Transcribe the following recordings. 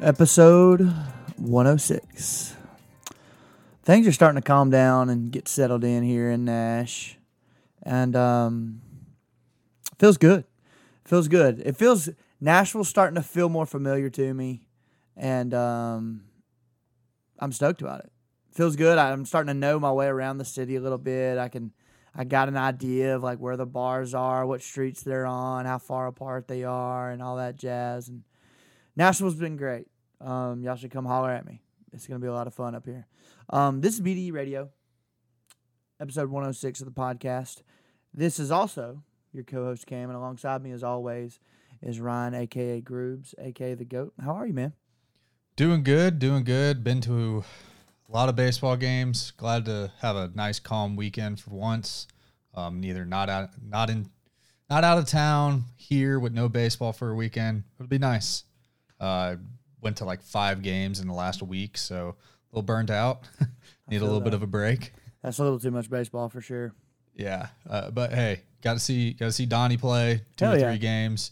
Episode 106. Things are starting to calm down and get settled in here in Nash. And um feels good. Feels good. It feels Nashville's starting to feel more familiar to me. And um I'm stoked about it. Feels good. I'm starting to know my way around the city a little bit. I can I got an idea of like where the bars are, what streets they're on, how far apart they are, and all that jazz. And Nashville's been great. Um, y'all should come holler at me. It's gonna be a lot of fun up here. Um, this is BDE Radio, episode 106 of the podcast. This is also your co-host Cam, and alongside me, as always, is Ryan, aka Groobs, aka the Goat. How are you, man? Doing good, doing good. Been to a lot of baseball games. Glad to have a nice, calm weekend for once. Um, neither not out, not in, not out of town here with no baseball for a weekend. It'll be nice. Uh, went to like five games in the last week, so a little burnt out. Need a little bit of a break. That's a little too much baseball for sure. Yeah, uh, but hey, got to see got to see Donnie play two Hell or yeah. three games.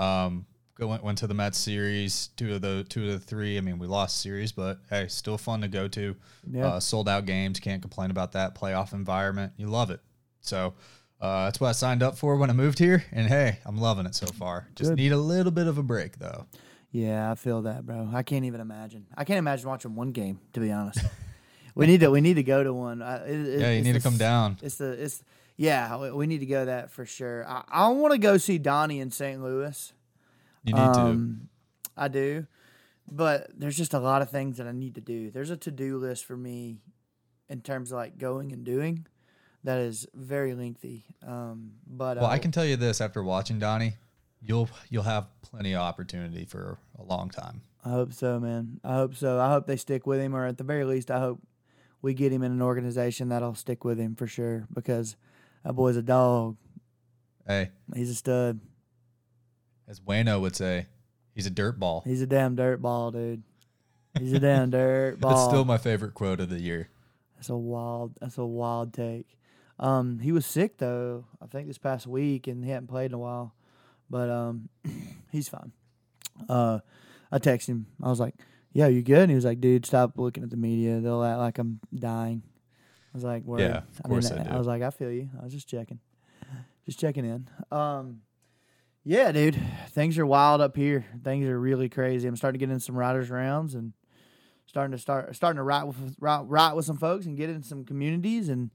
Um, go went, went to the Mets series, two of the two of the three. I mean, we lost series, but hey, still fun to go to. Yeah. Uh, sold out games, can't complain about that. Playoff environment, you love it. So uh, that's what I signed up for when I moved here, and hey, I'm loving it so far. Just Good. need a little bit of a break though. Yeah, I feel that, bro. I can't even imagine. I can't imagine watching one game, to be honest. we need to. We need to go to one. I- it- it- Yeah, you need to come down. It's the. It's yeah. we- need to go that for sure. I, I want to go see Donnie in St. Louis. You need to. Um, I do, but there's just a lot of things that I need to do. There's a to do list for me in terms of like going and doing that is very lengthy. Um, but Well, uh, I can tell you this after watching Donnie, you'll you'll have plenty of opportunity for a long time. I hope so, man. I hope so. I hope they stick with him, or at the very least, I hope we get him in an organization that'll stick with him for sure. Because that boy's a dog. Hey, He's a stud. as Wayno would say, he's a dirt ball. He's a damn dirt ball, dude. He's a damn dirt ball. That's still my favorite quote of the year. That's a wild. That's a wild take. Um, he was sick though. I think this past week, and he hadn't played in a while. But um, he's fine. Uh, I texted him. I was like, "Yo, you good?" And he was like, "Dude, stop looking at the media. They'll act like I'm dying." I was like, "Word." Yeah, of I course mean, I do. was like, "I feel you." I was just checking, just checking in. Um, yeah, dude, things are wild up here. Things are really crazy. I'm starting to get in some writers rounds and starting to start starting to write with write, write with some folks and get in some communities and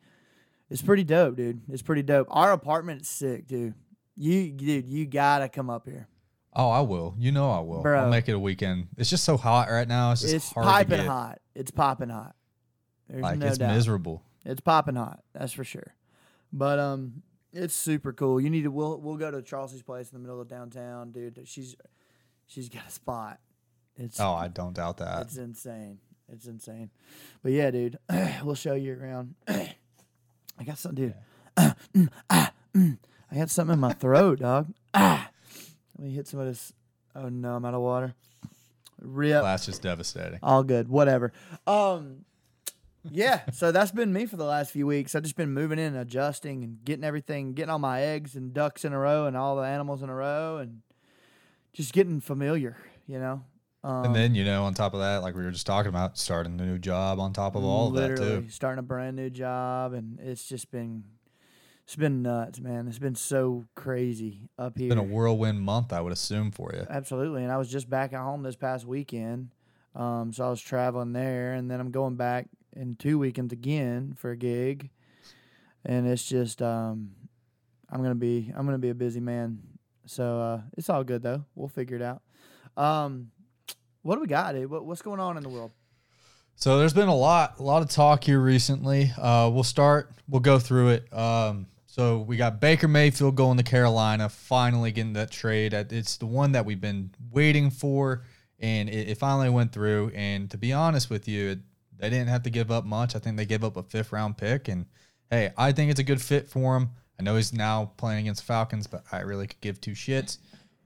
it's pretty dope, dude. It's pretty dope. Our apartment's sick, dude. You dude, you gotta come up here. Oh, I will. You know I will. Bro. I'll make it a weekend. It's just so hot right now. It's just It's hard piping to get. hot. It's popping hot. There's Like no it's doubt. miserable. It's popping hot. That's for sure. But um, it's super cool. You need to. We'll we'll go to Charles's place in the middle of downtown, dude. She's she's got a spot. It's Oh, I don't doubt that. It's insane. It's insane. But yeah, dude, we'll show you around. I got something, dude. Mm, ah, mm. I got something in my throat, dog. Ah. Let me hit some of this. Oh no, I'm out of water. Rip. That's just devastating. All good. Whatever. Um. Yeah, so that's been me for the last few weeks. I've just been moving in and adjusting and getting everything, getting all my eggs and ducks in a row and all the animals in a row and just getting familiar, you know. Um, and then you know, on top of that, like we were just talking about, starting a new job on top of all of that too. starting a brand new job and it's just been it's been nuts man it's been so crazy up here It's been a whirlwind month, I would assume for you. absolutely and i was just back at home this past weekend um, so i was traveling there and then i'm going back in two weekends again for a gig and it's just um, i'm gonna be i'm gonna be a busy man so uh, it's all good though we'll figure it out um, what do we got dude? What, what's going on in the world So there's been a lot, a lot of talk here recently. Uh, we'll start. We'll go through it. Um, so we got Baker Mayfield going to Carolina, finally getting that trade. It's the one that we've been waiting for, and it, it finally went through. And to be honest with you, it, they didn't have to give up much. I think they gave up a fifth round pick, and hey, I think it's a good fit for him. I know he's now playing against Falcons, but I really could give two shits.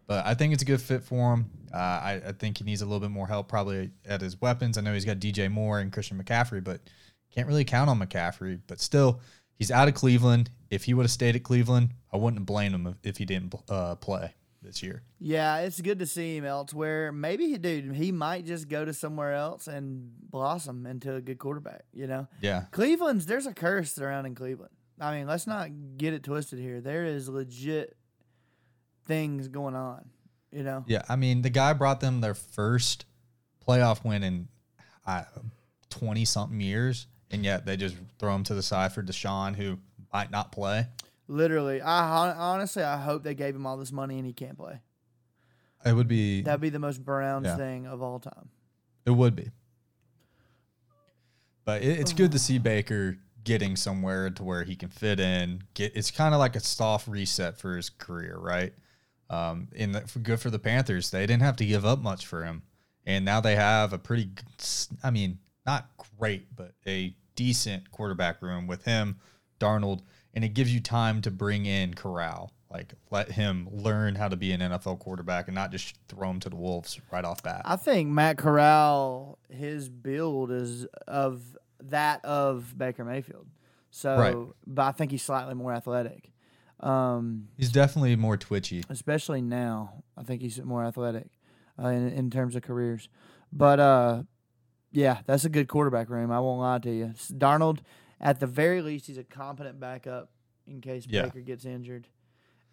But I think it's a good fit for him. Uh, I, I think he needs a little bit more help probably at his weapons. I know he's got DJ Moore and Christian McCaffrey, but can't really count on McCaffrey. But still, he's out of Cleveland. If he would have stayed at Cleveland, I wouldn't blame him if, he didn't uh, play this year. Yeah, it's good to see him elsewhere. Maybe, dude, he might just go to somewhere else and blossom into a good quarterback. You know, Yeah. Cleveland's there's a curse surrounding Cleveland. I mean, let's not get it twisted here. There is legit things going on. You know, Yeah. I mean, the guy brought them their first playoff win in 20 something years, and yet they just throw him to the side for Deshaun, who might not play. literally. I honestly, I hope they gave him all this money and he can't play. It would be. That'd be the most Browns Yeah. thing of all time. It would be. But it, it's good to see Baker getting somewhere to where he can fit in. Get it's kind of like a soft reset for his career, right? Um, in the, for good for the Panthers, they didn't have to give up much for him, and now they have a pretty, I mean, not great, but a decent quarterback room with him, Darnold, and it gives you time to bring in Corral. Like let him learn how to be an NFL quarterback and not just throw him to the wolves right off bat. I think Matt Corral, his build is of that of Baker Mayfield. So, Right. but I think he's slightly more athletic. Um, He's definitely more twitchy. especially now. I think he's more athletic uh, in, in terms of careers. But uh, yeah, that's a good quarterback room. I won't lie to you. Darnold, at the very least, he's a competent backup in case Yeah. Baker gets injured.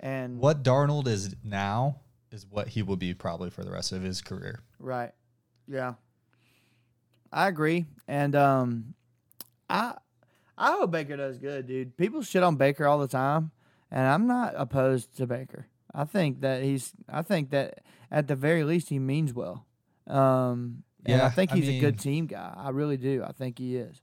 And What Darnold is now is what he will be probably for the rest of his career. Right. Yeah. I agree. And um I I hope Baker does good, dude. People shit on Baker all the time, and I'm not opposed to Baker. I think that he's I think that at the very least he means well. Um and I Yeah, think I he's a good team guy. I really do. I think he is.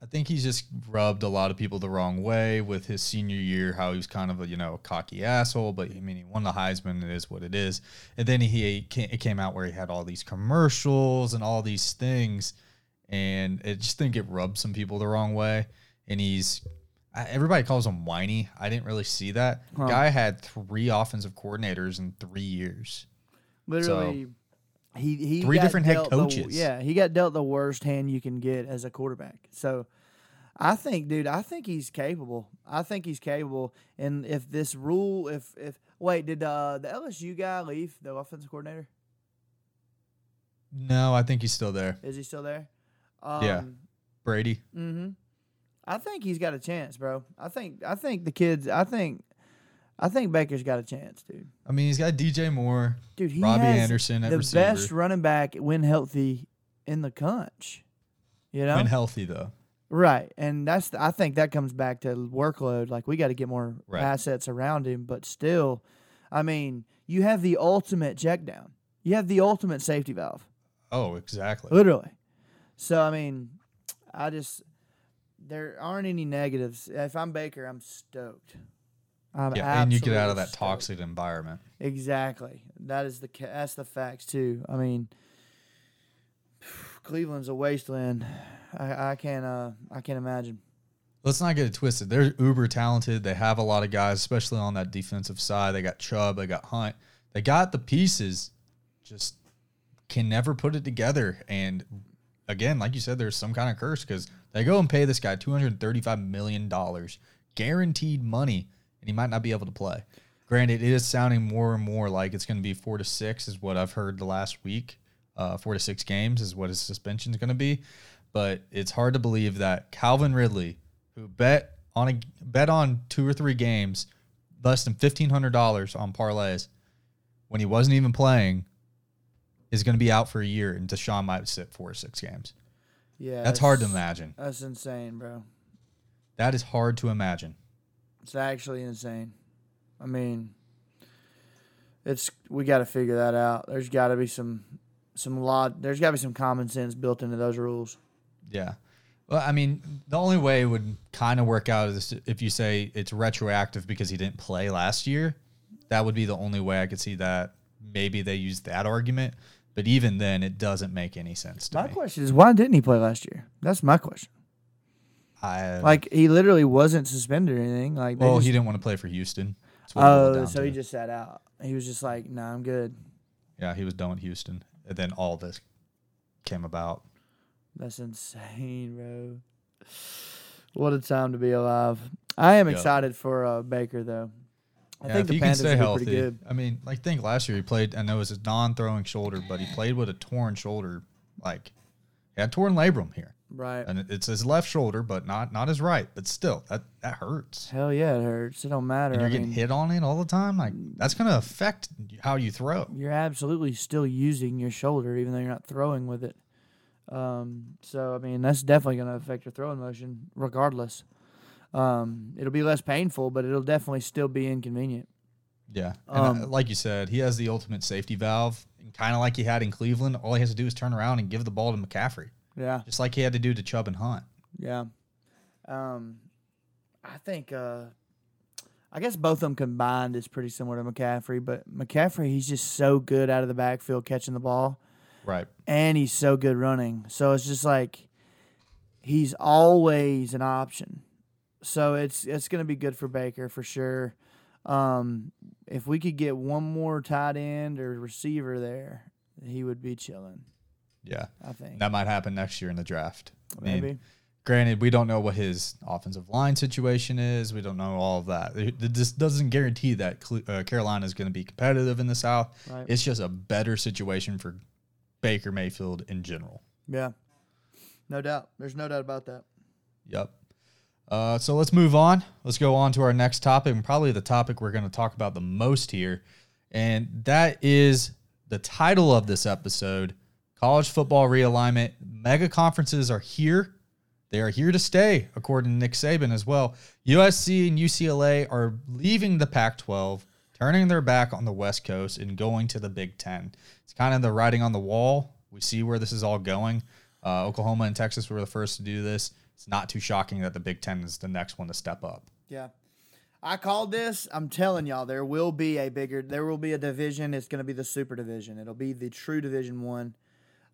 I think he's just rubbed a lot of people the wrong way with his senior year, how he was kind of a you know a cocky asshole. But I mean, he won the Heisman. It is what it is. And then he it came out where he had all these commercials and all these things, and I just think it rubbed some people the wrong way. And he's everybody calls him whiny. I didn't really see that. Huh. guy had three offensive coordinators in three years. Literally he he Three different head dealt the- coaches. yeah, he got dealt the worst hand you can get as a quarterback. So I think, dude, I think he's capable. I think he's capable. And if this rule, if if wait, did uh, the LSU guy leave the offensive coordinator? No, I think he's still there. Is he still there? Um, Yeah. Brady. Mm-hmm. I think he's got a chance, bro. I think I think the kids. I think I think Baker's got a chance, dude. I mean, he's got DJ Moore, Dude, he Robbie has Anderson at the receiver. best running back when healthy in the country. You know, when healthy though. Right, and that's I think that comes back to workload. Like we got to get more Right. assets around him, but still, I mean, you have the ultimate check down. You have the ultimate safety valve, Oh, exactly. literally. So I mean, I just there aren't any negatives. If I'm Baker, I'm stoked. Yeah, and you get out of that toxic environment. Exactly. That is the that's the facts too. I mean, Cleveland's a wasteland. I, I can't uh I can't imagine. Let's not get it twisted. They're uber talented. They have a lot of guys, especially on that defensive side. They got Chubb, they got Hunt. They got the pieces, just can never put it together. And again, like you said, there's some kind of curse because they go and pay this guy $235 million, guaranteed money, he might not be able to play. Granted, it is sounding more and more like it's going to be four to six, is what I've heard the last week. Uh, four to six games is what his suspension is going to be. But it's hard to believe that Calvin Ridley, who bet on a bet on two or three games, less than fifteen hundred dollars on parlays, when he wasn't even playing, is going to be out for a year, and Deshaun might sit four or six games. Yeah, That's hard to imagine. That's insane, bro. That is hard to imagine. It's actually insane. I mean, it's we got to figure that out. There's got to be some some law. There's got to be some common sense built into those rules. Yeah. Well, I mean, the only way it would kind of work out is if you say it's retroactive because he didn't play last year. That would be the only way I could see that. Maybe they use that argument, but even then, it doesn't make any sense to My me. question is, why didn't he play last year? That's my question. I, Like he literally wasn't suspended or anything. Like they well, just, he didn't want to play for Houston. That's what it boiled oh, so to. he just sat out. He was just like, "Nah, I'm good." Yeah, he was done with Houston, and then all this came about. That's insane, bro. What a time to be alive. I am Yep. excited for uh, Baker though. I Yeah, think if the he can Panthers stay healthy. pretty good. I mean, like think last year he played. I know it was his non-throwing shoulder, but he played with a torn shoulder. Like he had torn labrum here, Right. and it's his left shoulder, but not not his right. But still, that that hurts. Hell yeah, it hurts. It don't matter. And you're I getting mean, hit on it all the time. Like that's gonna affect how you throw. you're absolutely still using your shoulder, even though you're not throwing with it. Um, so I mean, that's definitely going to affect your throwing motion, regardless. Um, it'll be less painful, but it'll definitely still be inconvenient. Yeah, and uh, Um, like you said, he has the ultimate safety valve, and kind of like he had in Cleveland. All he has to do is turn around and give the ball to McCaffrey, Yeah, just like he had to do to Chubb and Hunt. yeah. Um, I think. Uh, I guess both of them combined is pretty similar to McCaffrey, but McCaffrey he's just so good out of the backfield catching the ball. Right. and he's so good running. So it's just like he's always an option. So it's it's going to be good for Baker for sure. Um, if we could get one more tight end or receiver there, he would be chilling. Yeah, I think that might happen next year in the draft. I mean, maybe. Granted, we don't know what his offensive line situation is. We don't know all of that. This doesn't guarantee that uh, Carolina is going to be competitive in the South. Right. It's just a better situation for Baker Mayfield in general. Yeah, no doubt. There's no doubt about that. Yep. Uh, so let's move on. Let's go on to our next topic, and probably the topic we're going to talk about the most here. And that is the title of this episode College Football Realignment. Mega conferences are here. They are here to stay, according to Nick Saban as well. USC and UCLA are leaving the Pac 12, turning their back on the West Coast, and going to the Big Ten. It's kind of the writing on the wall. We see where this is all going. Uh, Oklahoma and Texas were the first to do this. It's not too shocking that the Big Ten is the next one to step up. Yeah. I called this. I'm telling y'all, there will be a bigger, there will be a division. It's going to be the super division. It'll be the true division one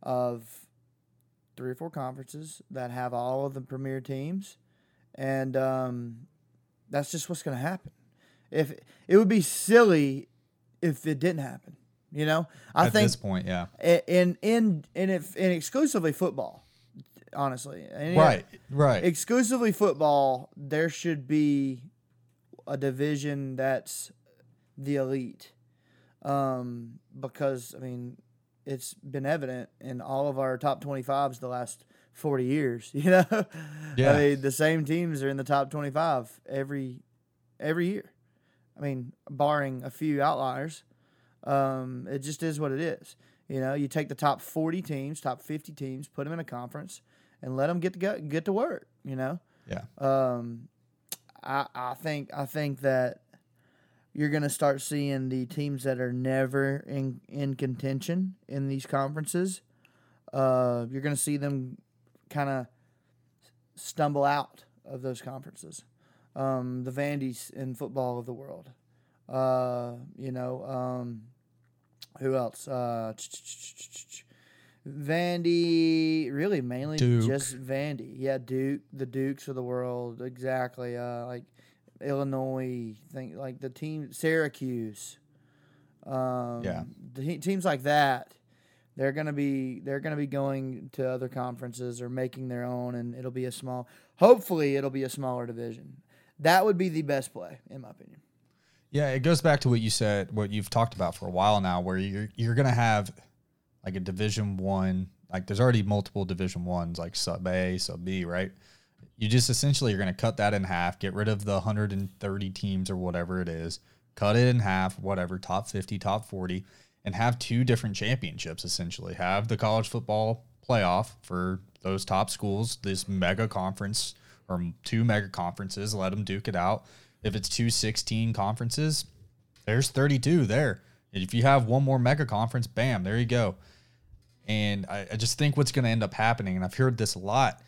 of three or four conferences that have all of the premier teams. And um, that's just what's going to happen. If it would be silly if it didn't happen, you know, I At think this point, yeah. in in in if in exclusively football, honestly, And, yeah, Right, right. exclusively football, there should be a division that's the elite. Um, because I mean, it's been evident in all of our top twenty fives the last forty years. You know, Yeah. I mean, the same teams are in the top twenty five every every year. I mean, barring a few outliers, um, it just is what it is. You know, you take the top forty teams, top fifty teams, put them in a conference, and let them get to go, get to work. You know, yeah. um, I I think I think that you're going to start seeing the teams that are never in in contention in these conferences. Uh, you're going to see them kind of stumble out of those conferences. Um, the Vandy's in football of the world. Uh, you know, um, who else? Uh, Vandy, really mainly Duke. just Vandy. Yeah, Duke, the Dukes of the world, exactly. Uh, like Illinois, think like the team Syracuse. Um, Yeah. the teams like that, they're gonna be they're gonna be going to other conferences or making their own, and it'll be a small. Hopefully, it'll be a smaller division. That would be the best play, in my opinion. Yeah, it goes back to what you said, what you've talked about for a while now, where you're you're gonna have like a division one, like there's already multiple division ones, like sub A, sub B, right? You just essentially you're gonna cut that in half, get rid of the 130 teams or whatever it is, cut it in half, whatever, top 50, top 40, and have two different championships essentially. Have the college football playoff for those top schools, this mega conference or two mega conferences, let them duke it out. If it's two 16 conferences, there's 32 there. If you have one more mega conference, bam, there you go. And I, I just think what's going to end up happening, and I've heard this a lot,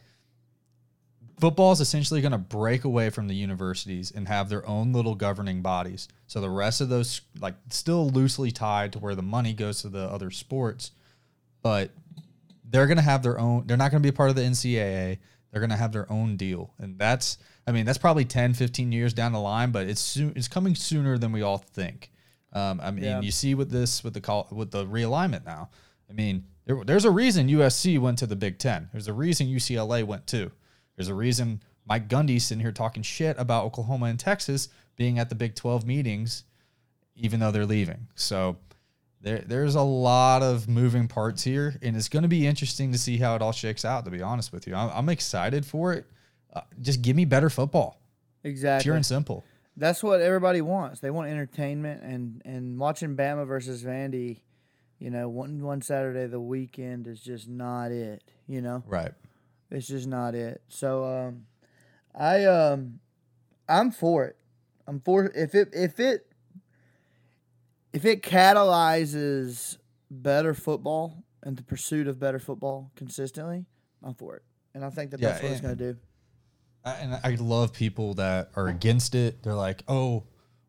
football is essentially going to break away from the universities and have their own little governing bodies. So the rest of those, like, still loosely tied to where the money goes to the other sports, but they're going to have their own, they're not going to be a part of the NCAA. They're going to have their own deal. And that's, I mean, that's probably 10, 15 years down the line, but it's soon, it's coming sooner than we all think. Um, I mean, Yeah. you see with this with the call with the realignment now. I mean, there, there's a reason USC went to the Big Ten. There's a reason UCLA went too. There's a reason Mike Gundy's sitting here talking shit about Oklahoma and Texas being at the Big 12 meetings, even though they're leaving. So there, there's a lot of moving parts here, and it's going to be interesting to see how it all shakes out. To be honest with you, I'm, I'm excited for it. Uh, just give me better football, Exactly. pure and simple. That's what everybody wants. They want entertainment and and watching Bama versus Vandy, you know, one one Saturday of the weekend is just not it. You know, Right. It's just not it. So um, I um, I'm for it. I'm for if it if it if it catalyzes better football and the pursuit of better football consistently, I'm for it. And I think that Yeah, that's what it's going to do. I- and I love people that are against it. They're like, oh,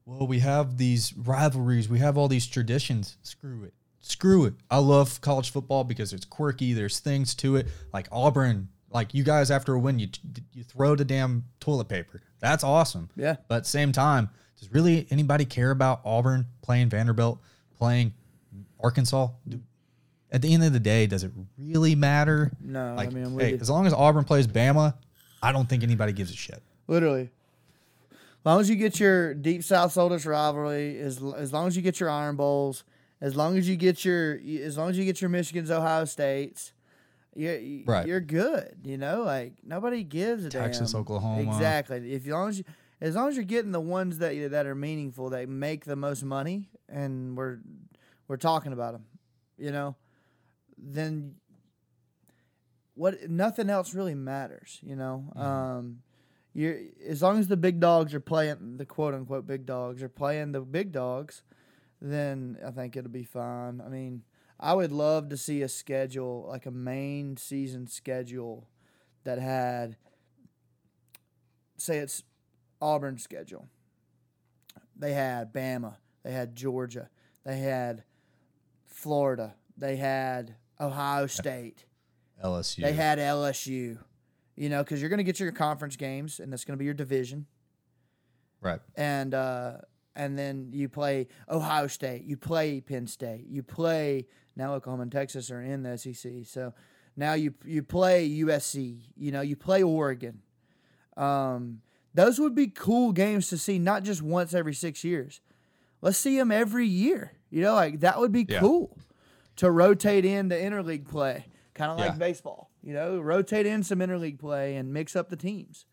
well, we have these rivalries, we have all these traditions. Screw it. Screw it. I love college football because it's quirky. There's things to it. Like Auburn, like you guys after a win, you you throw the damn toilet paper. That's awesome. Yeah. But same time, does really anybody care about Auburn playing Vanderbilt, playing Arkansas? At the end of the day, does it really matter? No, Like, I mean, hey, you. as long as Auburn plays Bama, I don't think anybody gives a shit. Literally. As long as you get your deep South's Oldest rivalry, as as long as you get your Iron Bowls, as long as you get your as long as you get your Michigan's Ohio States, you're Right. you're good. You know, like nobody gives a Texas, damn. Oklahoma. Exactly. If as long as you as long as you're getting the ones that that are meaningful, that make the most money, and we're we're talking about them, you know, then what nothing else really matters, you know. Um, you're as long as the big dogs are playing the quote unquote big dogs are playing the big dogs, then I think it'll be fine. I mean, I would love to see a schedule like a main season schedule that had say it's Auburn's schedule. They had Bama, they had Georgia, they had Florida, they had Ohio State. LSU. They had LSU, you know, because you're going to get your conference games, and that's going to be your division, right. and uh, and then you play Ohio State, you play Penn State, you play now Oklahoma and Texas are in the SEC, so now you you play USC, you know, you play Oregon. Um, those would be cool games to see, not just once every six years. Let's see them every year. You know, like that would be Yeah. cool to rotate in the interleague play, kind of like Yeah. baseball. You know, rotate in some interleague play and mix up the teams.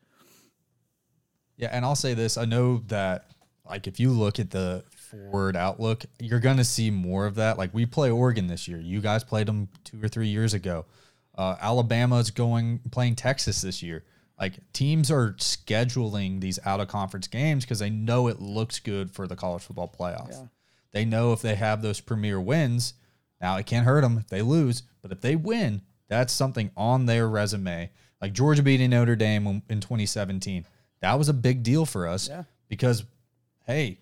Yeah, and I'll say this: I know that, like, if you look at the forward outlook, you're going to see more of that. Like, we play Oregon this year. You guys played them two or three years ago. Uh, Alabama's going playing Texas this year. Like, teams are scheduling these out of conference games because they know it looks good for the college football playoff. Yeah. They know if they have those premier wins, now it can't hurt them if they lose, but if they win, that's something on their resume. Like Georgia beating Notre Dame in- in 2017, that was a big deal for us Yeah. because, hey,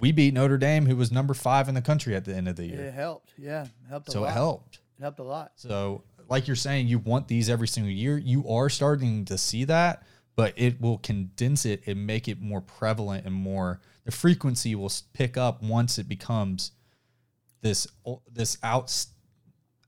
we beat Notre Dame, who was number five in the country at the end of the year. It helped. Yeah, helped a so lot. it helped. It helped a lot. So, like you're saying, you want these every single year. You are starting to see that, but it will condense it and make it more prevalent and more. The frequency will pick up once it becomes this this out.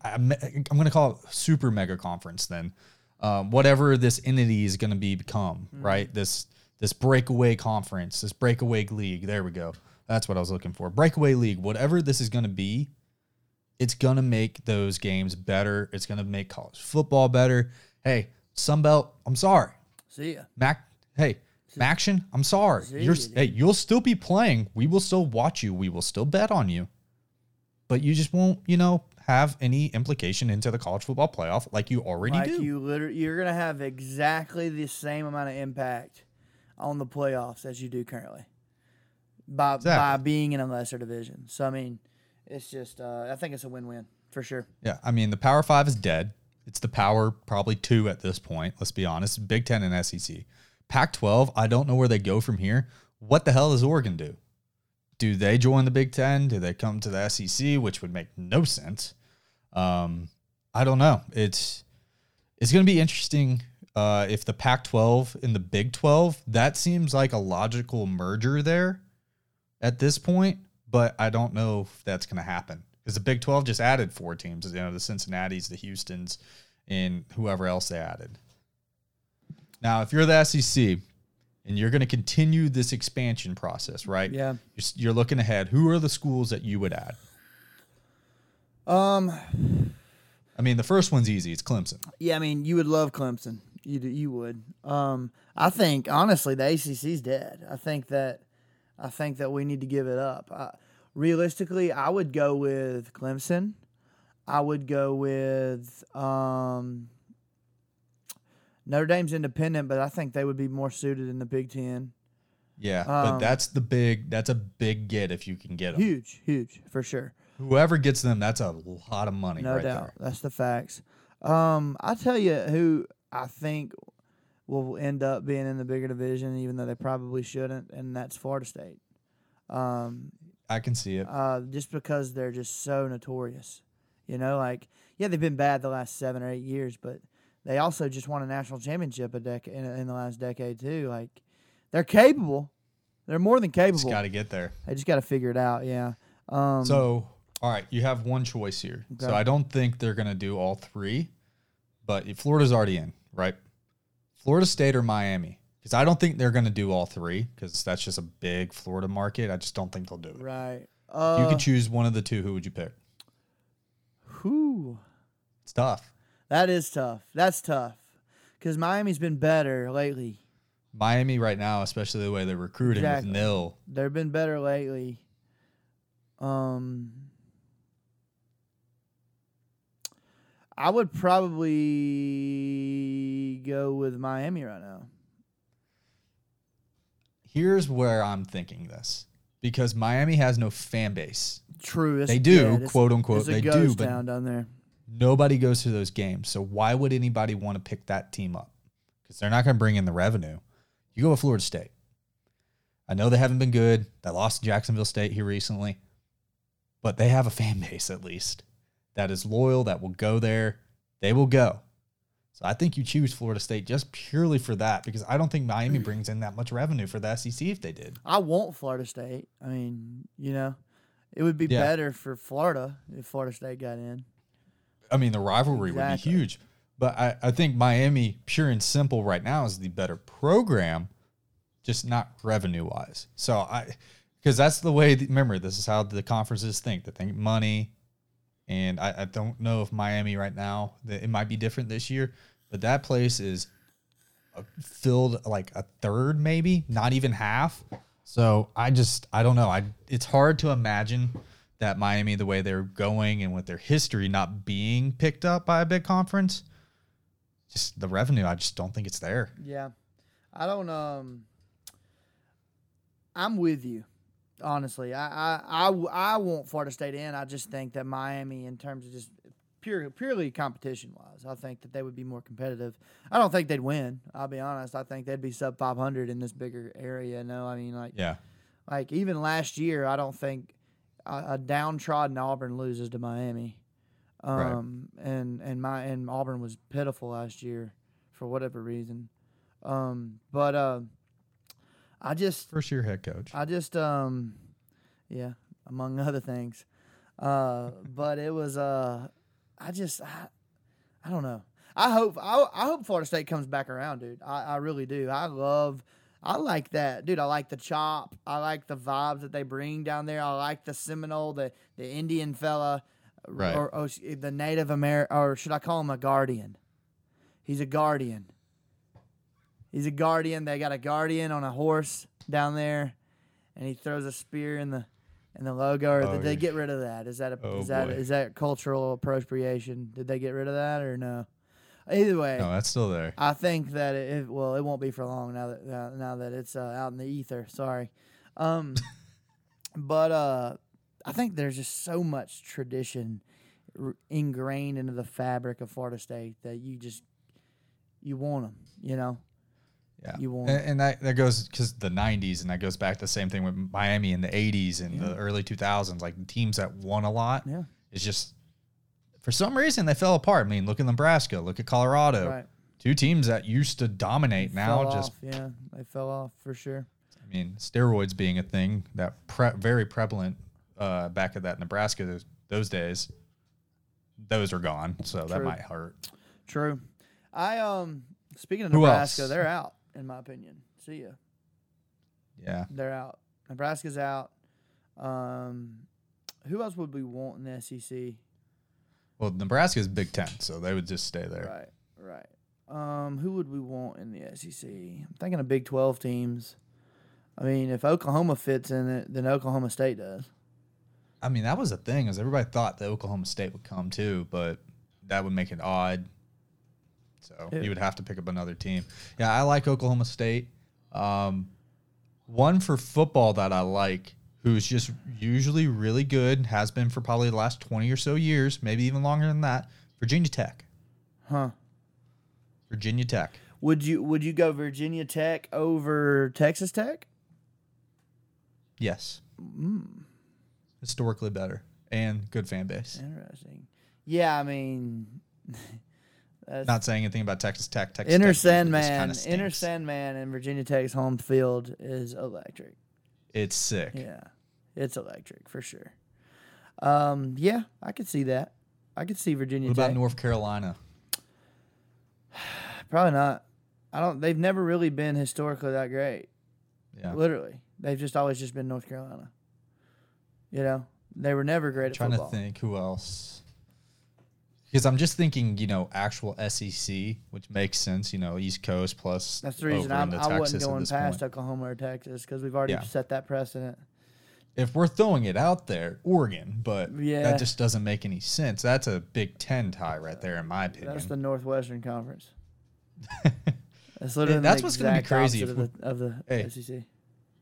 I'm, I'm going to call it super mega conference then. Um, whatever this entity is going to be become, right? This this breakaway conference, this breakaway league. There we go. That's what I was looking for. Breakaway league. Whatever this is going to be, it's gonna make those games better. It's gonna make college football better. Hey, Sunbelt, I'm sorry. See ya. Mac, hey, MACtion, I'm sorry. See You're you, hey, you'll still be playing. We will still watch you. We will still bet on you. But you just won't, you know, have any implication into the college football playoff like you already like do. you literally, you're gonna have exactly the same amount of impact on the playoffs as you do currently by by being in a lesser division. So I mean, it's just uh, I think it's a win-win for sure. Yeah, I mean the Power Five is dead. It's the Power probably two at this point. Let's be honest. Big Ten and SEC. Pac-12. I don't know where they go from here. What the hell does Oregon do? Do they join the Big Ten? Do they come to the SEC, which would make no sense? Um, I don't know. It's it's going to be interesting uh, if the Pac-12 and the Big 12. That seems like a logical merger there at this point. but I don't know if that's going to happen because the Big 12 just added four teams, you know, the Cincinnati's, the Houston's, and whoever else they added. Now, if you're the SEC and you're going to continue this expansion process, right? Yeah. You're, you're looking ahead. Who are the schools that you would add? Um. I mean, the first one's easy. It's Clemson. Yeah, I mean, you would love Clemson. You do- you would. Um. I think honestly, the ACC's dead. I think that. I think that we need to give it up. I, realistically, I would go with Clemson. I would go with um, Notre Dame's independent, but I think they would be more suited in the Big Ten. Yeah, but Um, that's the big. That's a big get if you can get them. Huge, huge for sure. Whoever gets them, that's a lot of money. No right doubt. That's the facts. Um, I tell you who I think will end up being in the bigger division, even though they probably shouldn't, and that's Florida State. Um, I can see it. uh, just because they're just so notorious. You know, like yeah, they've been bad the last seven or eight years, but they also just won a national championship a decade in, in the last decade too. Like they're capable. They're more than Just capable. got to get there. They just got to figure it out. Yeah. Um, So, all right, you have one choice here. So I don't think they're going to do all three, but if Florida's already in, right? Florida State or Miami? Because I don't think they're going to do all three because that's just a big Florida market. I just don't think they'll do it. right. Uh, you could choose one of the two, who would you pick? Who? It's tough. That is tough. That's tough. Because Miami's been better lately. Miami right now, especially the way they're recruiting Exactly. with Nil. They've been better lately. Um, I would probably go with Miami right now. Here's where I'm thinking this because Miami has no fan base. True, They do. It's- quote unquote, they do, but down there. Nobody goes to those games. So why would anybody want to pick that team up? Because they're not going to bring in the revenue. You go with Florida State. I know they haven't been good. They lost to Jacksonville State here recently, but they have a fan base at least that is loyal, that will go there. They will go. So I think you choose Florida State just purely for that because I don't think Miami brings in that much revenue for the SEC if they did. I want Florida State. I mean, you know, it would be Yeah. better for Florida if Florida State got in. I mean, the rivalry would be huge. But I, I think Miami, pure and simple, right now is the better program, just not revenue wise. So I, because that's the way. Remember, this is how the conferences think. They think money, and I, I don't know if Miami right now. It might be different this year, but that place is uh, filled like a third, maybe not even half. So I just I don't know. I it's hard to imagine that Miami, the way they're going and with their history not being picked up by a big conference, just the revenue, I just don't think it's there. Yeah. I don't um I'm with you. Honestly. I I I, I want Florida State in. I just think that Miami in terms of just pure purely competition wise, I think that they would be more competitive. I don't think they'd win. I'll be honest. I think they'd be sub 500 in this bigger area. No, I mean like Yeah. like even last year, I don't think a, a downtrodden Auburn loses to Miami. Right. Um, and and my and Auburn was pitiful last year for whatever reason. Um, but uh, I just First year head coach. I just um, yeah, among other things. Uh, but it was uh, I just I, I don't know. I hope I, I hope Florida State comes back around, dude. I, I really do. I love I like that, dude. I like the chop. I like the vibes that they bring down there. I like the Seminole, the the Indian fella, Right. or, or the Native American, or should I call him a guardian? He's a guardian. He's a guardian. They got a guardian on a horse down there, and he throws a spear in the in the logo. Or Oh, did they get rid of that? Is that a, Oh, is that boy. is that cultural appropriation? Did they get rid of that or no? Either way, no, that's still there. I think that it, well, it won't be for long now that now, now that it's uh, out in the ether. Sorry, um, but uh, I think there's just so much tradition r- ingrained into the fabric of Florida State that you just you want them. You know, Yeah. you want And, and that, that goes because the 90s, and that goes back to the same thing with Miami in the 80s and the early 2000s. Like teams that won a lot, yeah, it's just for some reason they fell apart. I mean, look at Nebraska, look at Colorado. right. Two teams that used to dominate now just off, yeah, they fell off for sure. I mean, steroids being a thing that pre- very prevalent uh, back at that Nebraska those, those days, those are gone. So that might hurt. True. I um speaking of Nebraska, they're out in my opinion. See ya. Yeah. They're out. Nebraska's out. Um, who else would we want in the SEC? Well, Nebraska's Big Ten, so they would just stay there. Right, right. Um, who would we want in the SEC? I'm thinking of Big Twelve teams. I mean, if Oklahoma fits in it, then Oklahoma State does. I mean, that was the thing is everybody thought that Oklahoma State would come too, but that would make it odd. So Yeah. you would have to pick up another team. Yeah, I like Oklahoma State. Um, one for football that I like, who's just usually really good, has been for probably the last twenty or so years, maybe even longer than that. Virginia Tech. Huh? Virginia Tech. Would you Would you go Virginia Tech over Texas Tech? Yes. Mm, Historically better and good fan base. interesting. Yeah, I mean, that's Not saying anything about Texas Tech. Texas Inner Tech Sandman. kinda stinks. Enter Sandman and Virginia Tech's home field is electric. It's sick. Yeah, it's electric for sure. Um, yeah, I could see that. I could see Virginia Tech. What about Tech. North Carolina? Probably not. I don't. They've never really been historically that great. Yeah. Literally, they've just always just been North Carolina. You know, they were never great at trying football. to think who else. Because I'm just thinking, you know, actual SEC, which makes sense. You know, East Coast plus. That's the reason I'm, I wasn't going past point. Oklahoma or Texas because we've already Yeah. set that precedent. If we're throwing it out there, Oregon, but Yeah. that just doesn't make any sense. That's a Big Ten tie right there, in my opinion. That's the Northwestern Conference. That's literally that's the what's gonna be crazy of the, of the Hey. SEC. if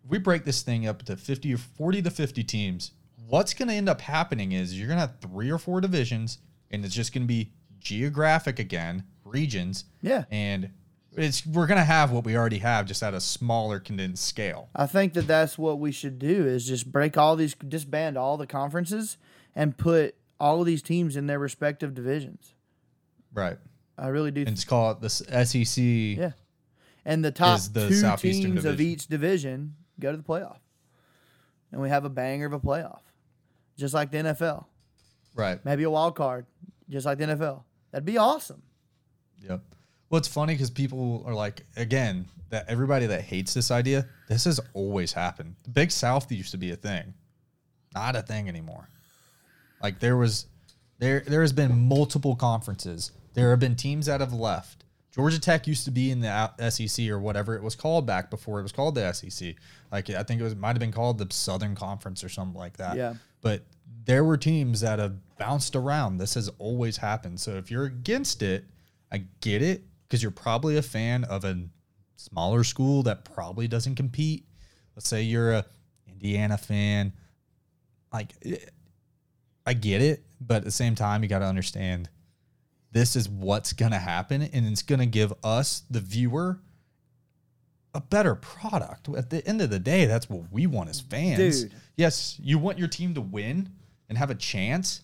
we break this thing up to 50 or 40 to 50 teams, what's going to end up happening is you're going to have three or four divisions, and it's just going to be geographic again, regions, Yeah. and it's we're going to have what we already have, just at a smaller condensed scale. I think that that's what we should do is just break all these, disband all the conferences and put all of these teams in their respective divisions. Right. I really do. And just call it the SEC. yeah. And the top the two teams of each division go to the playoff. And we have a banger of a playoff, just like the NFL. Right. Maybe a wild card, just like the NFL. That'd be awesome. Yep. Well, it's funny because people are like, again, that everybody that hates this idea, this has always happened. The Big South used to be a thing, not a thing anymore. Like there was, there there has been multiple conferences. There have been teams that have left. Georgia Tech used to be in the SEC or whatever it was called back before it was called the SEC. Like I think it was might have been called the Southern Conference or something like that. Yeah. But there were teams that have bounced around. This has always happened. So if you're against it, I get it because you're probably a fan of a smaller school that probably doesn't compete. Let's say you're a Indiana fan. Like I get it, but at the same time you got to understand this is what's going to happen and it's going to give us the viewer a better product. At the end of the day, that's what we want as fans. Dude. Yes, you want your team to win and have a chance.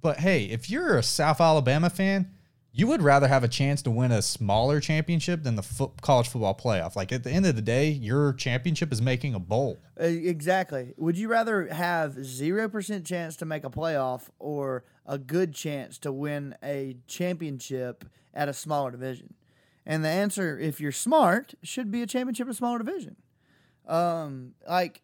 But hey, if you're a South Alabama fan, you would rather have a chance to win a smaller championship than the fo- college football playoff. Like at the end of the day, your championship is making a bowl. Exactly. Would you rather have 0% chance to make a playoff or a good chance to win a championship at a smaller division? And the answer, if you're smart, should be a championship at a smaller division. Um, like,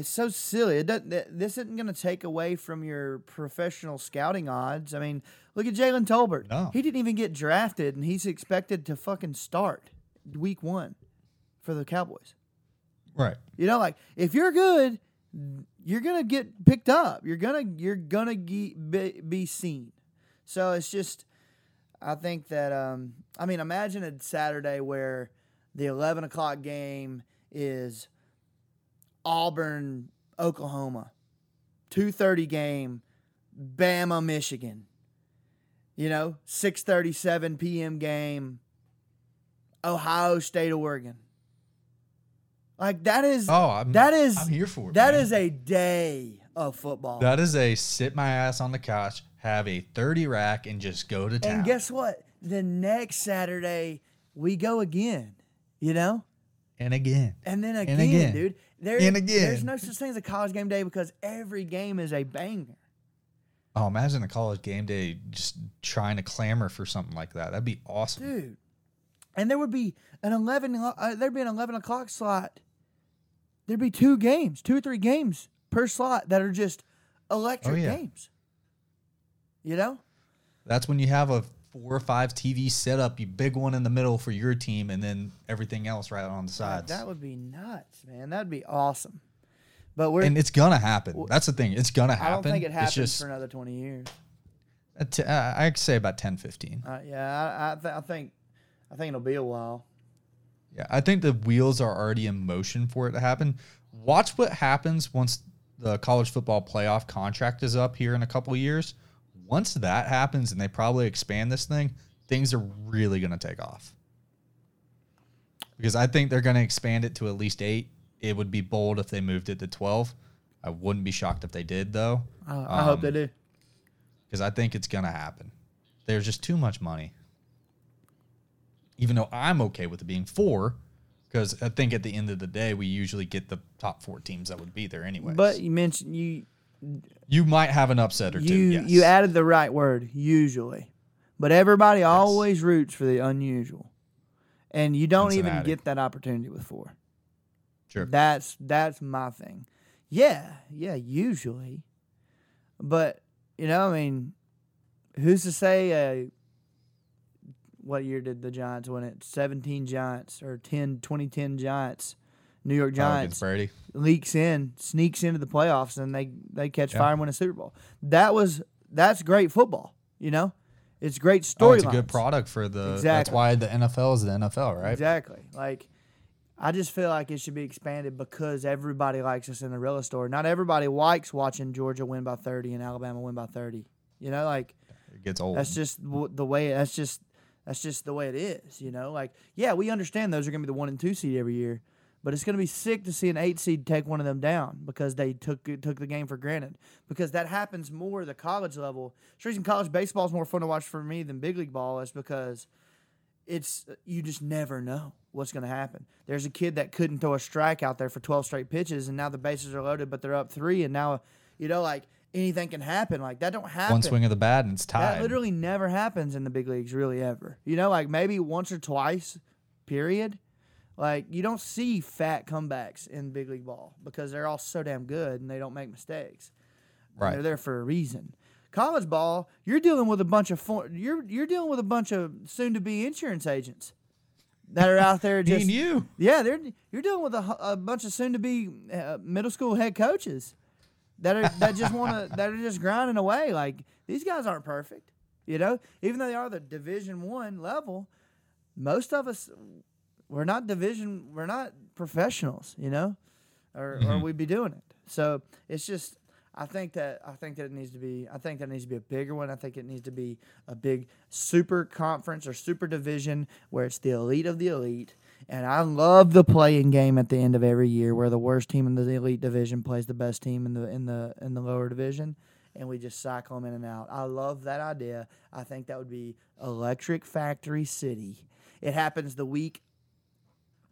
it's so silly. It doesn't, this isn't going to take away from your professional scouting odds. I mean, look at Jalen Tolbert. No. He didn't even get drafted, and he's expected to fucking start week one for the Cowboys. Right. You know, like if you're good, you're gonna get picked up. You're gonna you're gonna ge- be, be seen. So it's just, I think that um, I mean, imagine a Saturday where the eleven o'clock game is Auburn, Oklahoma, two thirty game, Bama, Michigan. You know, six thirty seven p.m. game, Ohio State, Oregon. Like that is Oh, I'm, that is I'm here for it. that man. is a day of football. That is a sit my ass on the couch, have a 30 rack, and just go to town. and guess what? The next Saturday we go again. You know, and again. and then again, again. dude. There, And again, there's no such thing as a college game day because every game is a banger. Oh, imagine a college game day just trying to clamor for something like that. That'd be awesome. dude. And there would be an eleven. Uh, there'd be an eleven o'clock slot. There'd be two games, two or three games per slot that are just electric Oh, yeah. games. You know, That's when you have a four or five TV setup, you big one in the middle for your team, and then everything else right on the sides. that would be nuts, man. That'd be awesome. But we're. and it's gonna happen. That's the thing. It's gonna happen. I don't think it happens just for another twenty years. a t- uh, I'd say about 10, 15. Uh, yeah, I, I, th- I think, I think it'll be a while. Yeah, I think the wheels are already in motion for it to happen. Watch what happens once the college football playoff contract is up here in a couple of years. Once that happens and they probably expand this thing, things are really going to take off. Because I think they're going to expand it to at least eight. It would be bold if they moved it to 12. I wouldn't be shocked if they did, though, I, I hope they Um, do. because I think it's going to happen. There's just too much money. Even though I'm okay with it being four, because I think at the end of the day, we usually get the top four teams that would be there anyway. But you mentioned you you might have an upset or two. you yes. you added the right word usually, but everybody always roots for the unusual, and you don't even get that opportunity with four. Sure. That's that's my thing. Yeah, yeah, usually, but you know, I mean, who's to say? Uh, what year did the Giants win it? Seventeen Giants or 10, 2010 Giants, New York Oh, Giants Brady. leaks in, sneaks into the playoffs, and they they catch Yeah. fire and win a Super Bowl. That was that's great football. You know, it's great Oh, storyline. it's a good product for the. That's why the NFL is the NFL, right? Exactly. Like, I just feel like it should be expanded because everybody likes us in the real store. Not everybody likes watching Georgia win by thirty and Alabama win by thirty. You know, like It gets old. that's just the way. That's just that's just the way it is. You know, like yeah, we understand those are going to be the one and two seed every year, but it's going to be sick to see an eight seed take one of them down because they took took the game for granted. Because that happens more at the college level. The reason college baseball is more fun to watch for me than big league ball is because it's you just never know what's going to happen. There's a kid that couldn't throw a strike out there for 12 straight pitches, and now the bases are loaded, but they're up three, and now you know like anything can happen. Like that don't happen. One swing of the bat and it's tied. That literally never happens in the big leagues, really ever. You know, like maybe once or twice, period. Like you don't see fat comebacks in big league ball because they're all so damn good and they don't make mistakes. And Right. They're there for a reason. College ball, you're dealing with a bunch of for, you're you're dealing with a bunch of soon to be insurance agents that are out there just and you. yeah, they're you're dealing with a, a bunch of soon to be uh, middle school head coaches that are that just want to that are just grinding away. Like these guys aren't perfect, you know. Even though they are the Division One level, most of us we're not division we're not professionals, you know, or or mm-hmm. we'd be doing it. So it's just. I think that I think that it needs to be I think that needs to be a bigger one. I think it needs to be a big super conference or super division where it's the elite of the elite. And I love the playing game at the end of every year where the worst team in the elite division plays the best team in the in the in the lower division and we just cycle them in and out. I love that idea. I think that would be Electric Factory City. It happens the week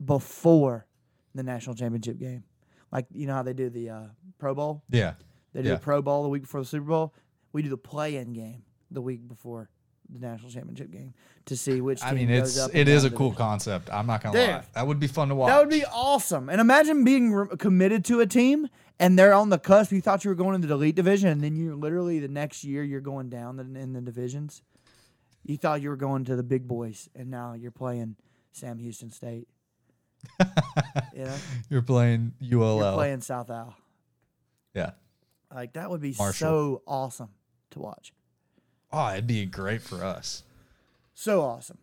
before the national championship game. Like you know how they do the uh, Pro Bowl? Yeah. They do Yeah. the Pro Bowl the week before the Super Bowl. We do the play-in game the week before the national championship game to see which. Team I mean, it's it is a cool division. concept. I'm not gonna Dude. lie. That would be fun to watch. That would be awesome. And imagine being re- committed to a team and they're on the cusp. You thought you were going into the elite division, and then you're literally the next year you're going down the, in the divisions. You thought you were going to the big boys, and now you're playing Sam Houston State. You know, You're playing ULL. you're playing South Al. yeah. Like that would be Marshall. so awesome to watch. Oh, it'd be great for us. So awesome.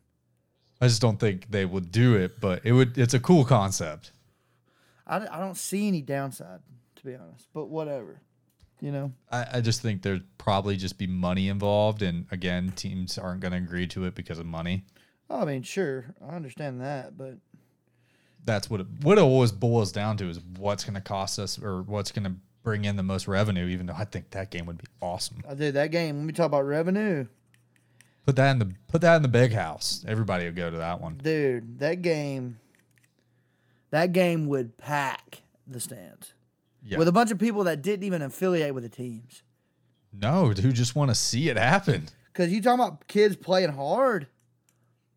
I just don't think they would do it, but it would. It's a cool concept. I, I don't see any downside to be honest, but whatever. You know, I, I just think there'd probably just be money involved, and again, teams aren't going to agree to it because of money. I mean, sure, I understand that, but That's what it, what it always boils down to is what's going to cost us or what's going to bring in the most revenue. Even though I think that game would be awesome. I did that game. Let me talk about revenue. Put that in the put that in the big house. Everybody would go to that one. Dude, that game that game would pack the stands Yeah. with a bunch of people that didn't even affiliate with the teams. no, who just want to see it happen. Because you talking about kids playing hard,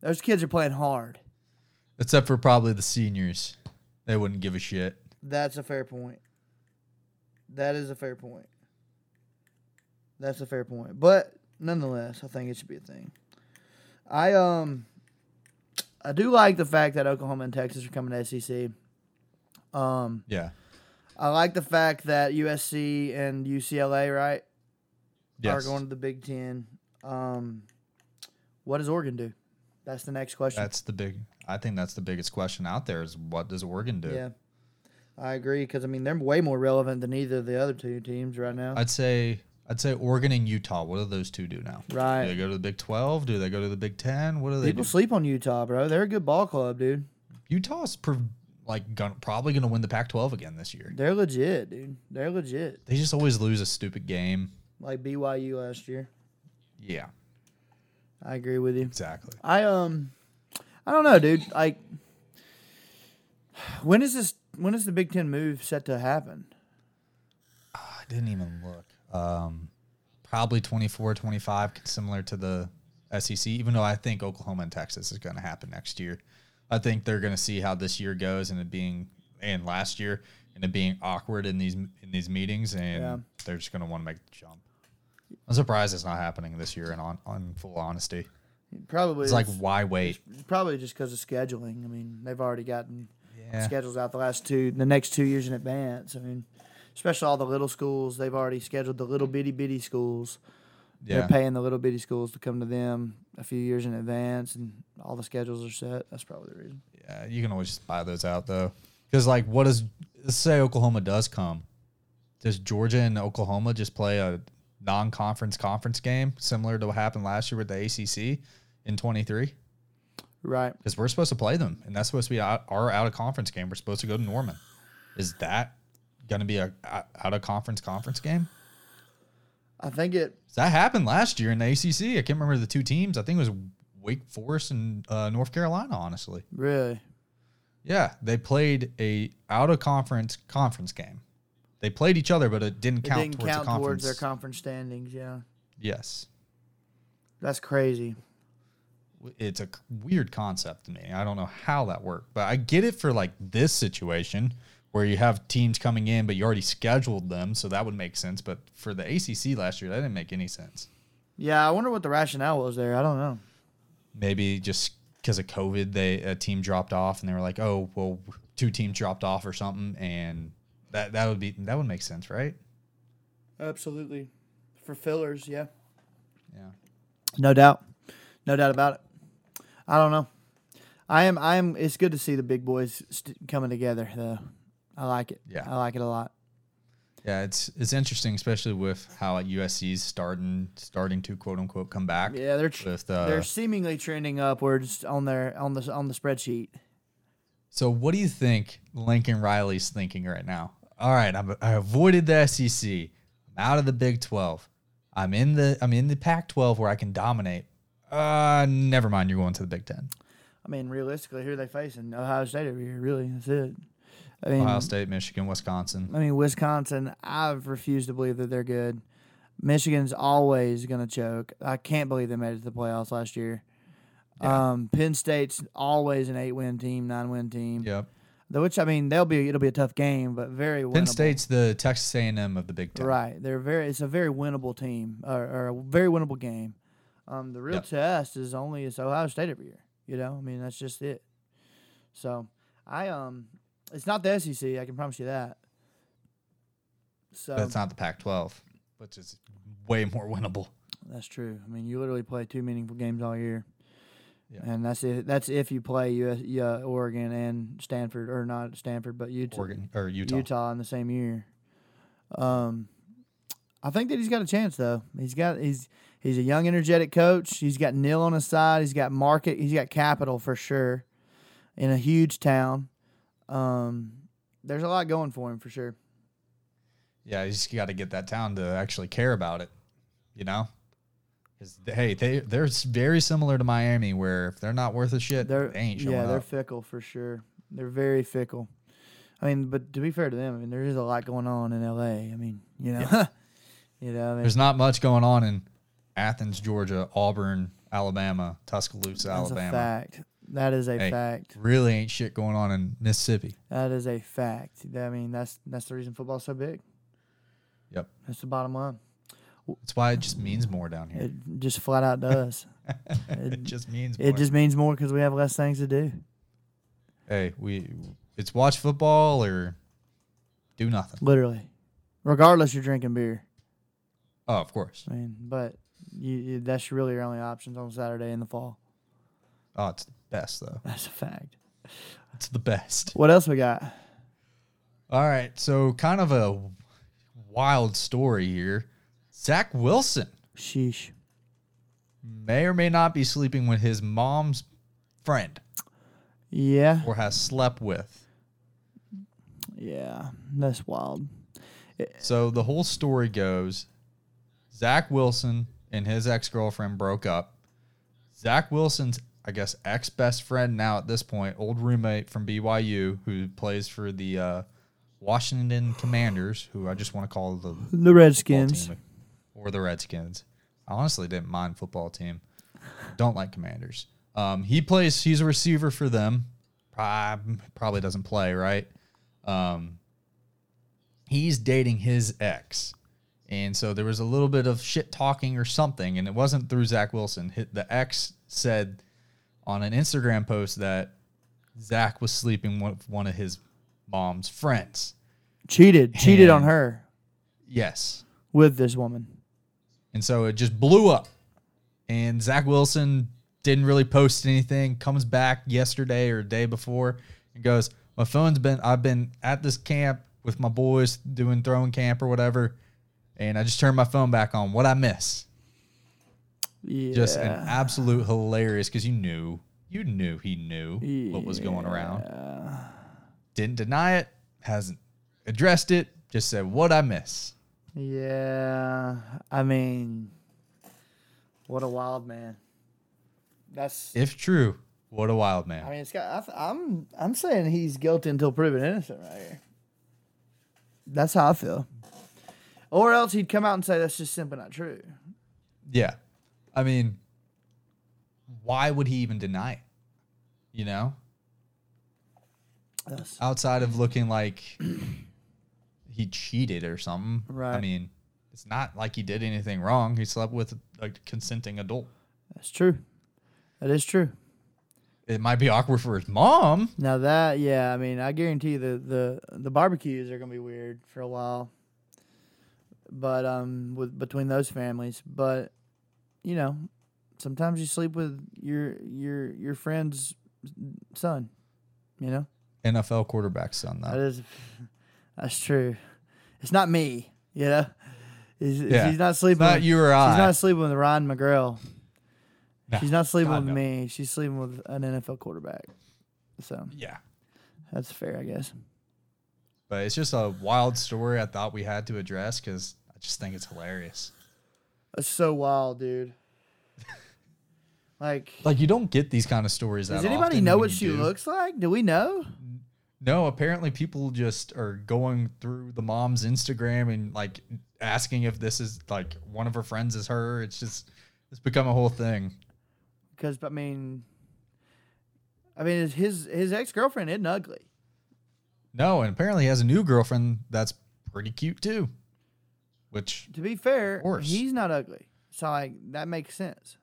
those kids are playing hard. Except for probably the seniors. They wouldn't give a shit. That's a fair point. That is a fair point. That's a fair point. But nonetheless, I think it should be a thing. I um I do like the fact that Oklahoma and Texas are coming to SEC. Um Yeah. I like the fact that USC and UCLA, right, Yes. are going to the Big Ten. Um what does Oregon do? That's the next question. That's the big. I think that's the biggest question out there is what does Oregon do? yeah. I agree because I mean they're way more relevant than either of the other two teams right now. I'd say I'd say Oregon and Utah. What do those two do now? Right. Do they go to the Big Twelve? Do they go to the Big Ten? What do they People do? sleep on Utah, bro. They're a good ball club, dude. Utah's pr- like gonna, probably going to win the Pac-12 again this year. They're legit, dude. They're legit. They just always lose a stupid game. Like BYU last year. Yeah, I agree with you. exactly. I um I don't know, dude. Like when is this when is the Big Ten move set to happen? I didn't even look. Um, probably 24, 25, similar to the SEC. Even though I think Oklahoma and Texas is going to happen next year. I think they're going to see how this year goes and it being and last year and it being awkward in these in these meetings and Yeah. they're just going to want to make the jump. I'm surprised it's not happening this year. And on, on full honesty, Probably it's like why wait? probably just because of scheduling. I mean, they've already gotten Yeah, schedules out the last two the next two years in advance. I mean, especially all the little schools, they've already scheduled the little bitty bitty schools. yeah. They're paying the little bitty schools to come to them a few years in advance, and all the schedules are set. That's probably the reason. Yeah, you can always just buy those out though. Because like, what does let's say Oklahoma does come? Does Georgia and Oklahoma just play a non-conference conference game similar to what happened last year with the ACC in 23? Right. Because we're supposed to play them, and that's supposed to be out, our out of conference game. We're supposed to go to Norman. Is that going to be a, out of conference conference game? I think it. that happened last year in the ACC. I can't remember the two teams. I think it was Wake Forest and uh, North Carolina. Honestly. Really. Yeah, they played a out of conference conference game. They played each other, but it didn't It count didn't towards count the conference. towards their conference standings. Yeah, yes, that's crazy. It's a weird concept to me. I don't know how that worked, but I get it for like this situation where you have teams coming in, but you already scheduled them, so that would make sense. But for the ACC last year, that didn't make any sense. Yeah, I wonder what the rationale was there. I don't know. Maybe just because of COVID, they a team dropped off, and they were like, "Oh, well, two teams dropped off or something," and that that would be that would make sense, right? Absolutely, for fillers. Yeah, Yeah. no doubt, no doubt about it. I don't know. I am. I am. It's good to see the big boys st- coming together, though. I like it. Yeah. I like it a lot. Yeah, it's it's interesting, especially with how USC's starting starting to quote unquote come back. Yeah, they're tr- With uh, they're seemingly trending upwards on their on the on the spreadsheet. so, what do you think Lincoln Riley's thinking right now? All right, I'm, I avoided the SEC. I'm out of the Big Twelve. I'm in the I'm in the Pac-12 where I can dominate. Uh, never mind. You're going to the Big Ten. I mean, realistically, who are they facing? Ohio State over here. Really, that's it. I mean, Ohio State, Michigan, Wisconsin. I mean, Wisconsin. I've refused to believe that they're good. Michigan's always going to choke. I can't believe they made it to the playoffs last year. Yeah. Um, Penn State's always an eight-win team, nine-win team. Yep. The- Which I mean, they'll be. It'll be a tough game, but very winnable. Penn State's the Texas A&M of the Big Ten. right. They're very. It's a very winnable team, or, or a very winnable game. Um, the real Yep. test is only it's Ohio State every year. You know, I mean, that's just it. So I um, it's not the SEC. I can promise you that. So But it's not the Pac-12, which is way more winnable. That's true. I mean, you literally play two meaningful games all year, Yeah. and that's if that's if you play US, yeah, Oregon and Stanford, or not Stanford, but Utah, Oregon or Utah. Utah in the same year. Um, I think that he's got a chance though. He's got he's he's a young, energetic coach. He's got NIL on his side. He's got market. He's got capital for sure, in a huge town. Um, there's a lot going for him for sure. Yeah, just got to get that town to actually care about it, you know? Because hey, they they're very similar to Miami, where if they're not worth a shit, They're they ain't showing yeah, they're fickle for sure. They're very fickle. I mean, but to be fair to them, I mean, there is a lot going on in L.A. I mean, you know, you know, I mean, There's not much going on in Athens, Georgia, Auburn, Alabama, Tuscaloosa, Alabama. that's a Alabama. fact. That is a Hey. fact. Really ain't shit going on in Mississippi. That is a fact. I mean, that's that's the reason football's so big. Yep. That's the bottom line. That's why it just means more down here. It just flat out does. It, just means more. It just means more because we have less things to do. hey, we it's watch football or do nothing. Literally, regardless, you're drinking beer. Oh, of course. I mean, but you, that's really your only options on Saturday in the fall. Oh, it's the best though. That's a fact. It's the best. What else we got? All right, so kind of a wild story here. Zach Wilson Sheesh. may or may not be sleeping with his mom's friend Yeah, or has slept with. yeah, that's wild. So the whole story goes Zach Wilson and his ex girlfriend broke up. Zach Wilson's, I guess, ex best friend now at this point, old roommate from BYU who plays for the uh, Washington Commanders, who I just want to call the The Redskins. or the Redskins. I honestly didn't mind football team. Don't like Commanders. Um, he plays. He's a receiver for them. Probably doesn't play right. Um, he's dating his ex, and so there was a little bit of shit talking or something, and it wasn't through Zach Wilson. The ex said on an Instagram post that Zach was sleeping with one of his mom's friends. Cheated, cheated on her Yes. with this woman. And so it just blew up. And Zach Wilson didn't really post anything. Comes back yesterday or day before and goes, My phone's been, I've been at this camp with my boys doing throwing camp or whatever. And I just turned my phone back on. What I miss? Yeah, Just an absolute hilarious because you knew, you knew he knew what was going around. Didn't deny it, hasn't addressed it, just said, What I miss? yeah. I mean, what a wild man. That's. If true, what a wild man. I mean, it's got. I th- I'm. I'm saying he's guilty until proven innocent, right here. That's how I feel. Or else he'd come out and say that's just simply not true. Yeah. I mean, why would he even deny it? You know, That's, outside of looking like he cheated or something. Right. I mean, it's not like he did anything wrong. He slept with a consenting adult. that's true. That is true. It might be awkward for his mom. Now that, yeah, I mean, I guarantee you the the the barbecues are gonna be weird for a while. But um, with between those families, but you know, sometimes you sleep with your your your friend's son. You know, NFL quarterback son, though. is that's true. It's not me. You know, he's, Yeah. she's not It's sleeping. not with, you or I. she's not sleeping with Ryan McGrail. No, She's not sleeping God, with no. me. She's sleeping with an NFL quarterback. So Yeah. that's fair, I guess. But it's just a wild story I thought we had to address because I just think it's hilarious. That's so wild, dude. Like, Like, you don't get these kind of stories does anybody know what she do. looks like? Do we know? No, apparently people just are going through the mom's Instagram and like asking if this is like one of her friends is her. It's just it's become a whole thing. Because I mean, I mean, his his ex girlfriend isn't ugly. No, and apparently he has a new girlfriend that's pretty cute too. Which To be fair, he's not ugly. So like that makes sense.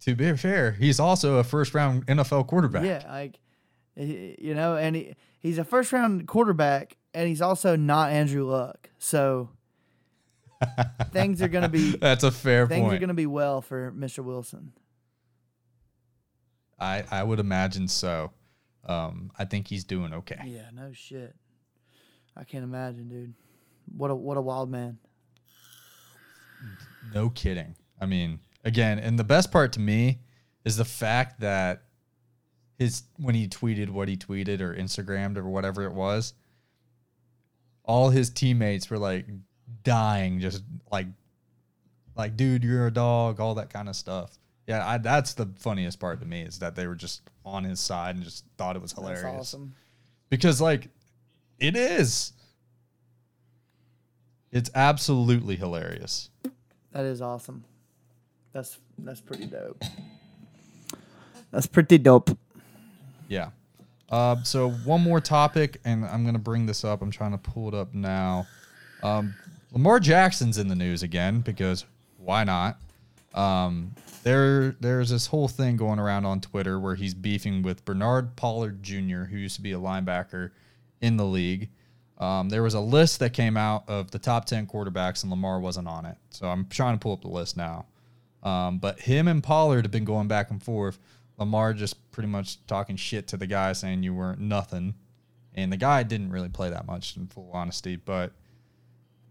to be fair, he's also a first round NFL quarterback. Yeah, like you know, and he, he's a first round quarterback, and he's also not Andrew Luck. So things are gonna be That's a fair things are gonna be well for Mr. Wilson. I, I would imagine so. Um, I think he's doing okay. Yeah, no shit. I can't imagine, dude. What a what a wild man. No kidding. I mean, again, and the best part to me is the fact that his when he tweeted what he tweeted or Instagrammed or whatever it was, all his teammates were like dying, just like like, dude, you're a dog, all that kind of stuff. Yeah, I, that's the funniest part to me is that they were just on his side and just thought it was hilarious. That's awesome. because like It is. It's absolutely hilarious. That is awesome. That's that's pretty dope. That's pretty dope. Yeah. Uh, so one more topic, and I'm gonna bring this up. I'm trying to pull it up now. Um, Lamar Jackson's in the news again because why not? Um, there, there's this whole thing going around on Twitter where he's beefing with Bernard Pollard Jr., who used to be a linebacker in the league. Um, there was a list that came out of the top 10 quarterbacks, and Lamar wasn't on it. So I'm trying to pull up the list now. Um, but him and Pollard have been going back and forth. Lamar just pretty much talking shit to the guy, saying you weren't nothing. And the guy didn't really play that much, in full honesty. But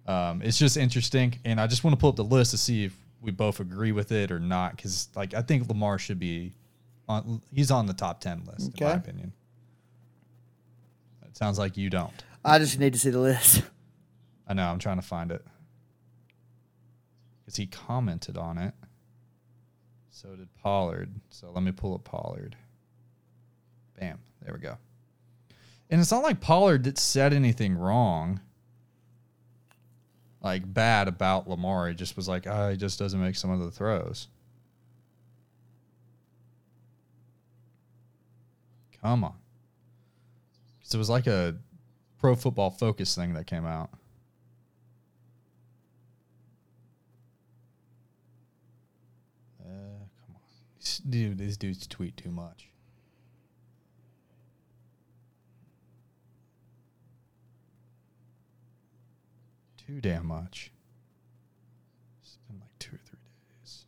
um, it's just interesting. And I just want to pull up the list to see if we both agree with it or not. Because like I think Lamar should be on. He's on the top 10 list, in my opinion. It sounds like you don't. I just need to see the list. I know. I'm trying to find it because he commented on it. So did Pollard. So let me pull up Pollard. Bam. There we go. And it's not like Pollard that said anything wrong, like bad about Lamar. He just was like, oh, he just doesn't make some of the throws. Come on. Because it was like a pro football focus thing that came out. Uh, come on. Dude, these dudes tweet too much. Too damn much. It's been like two or three days.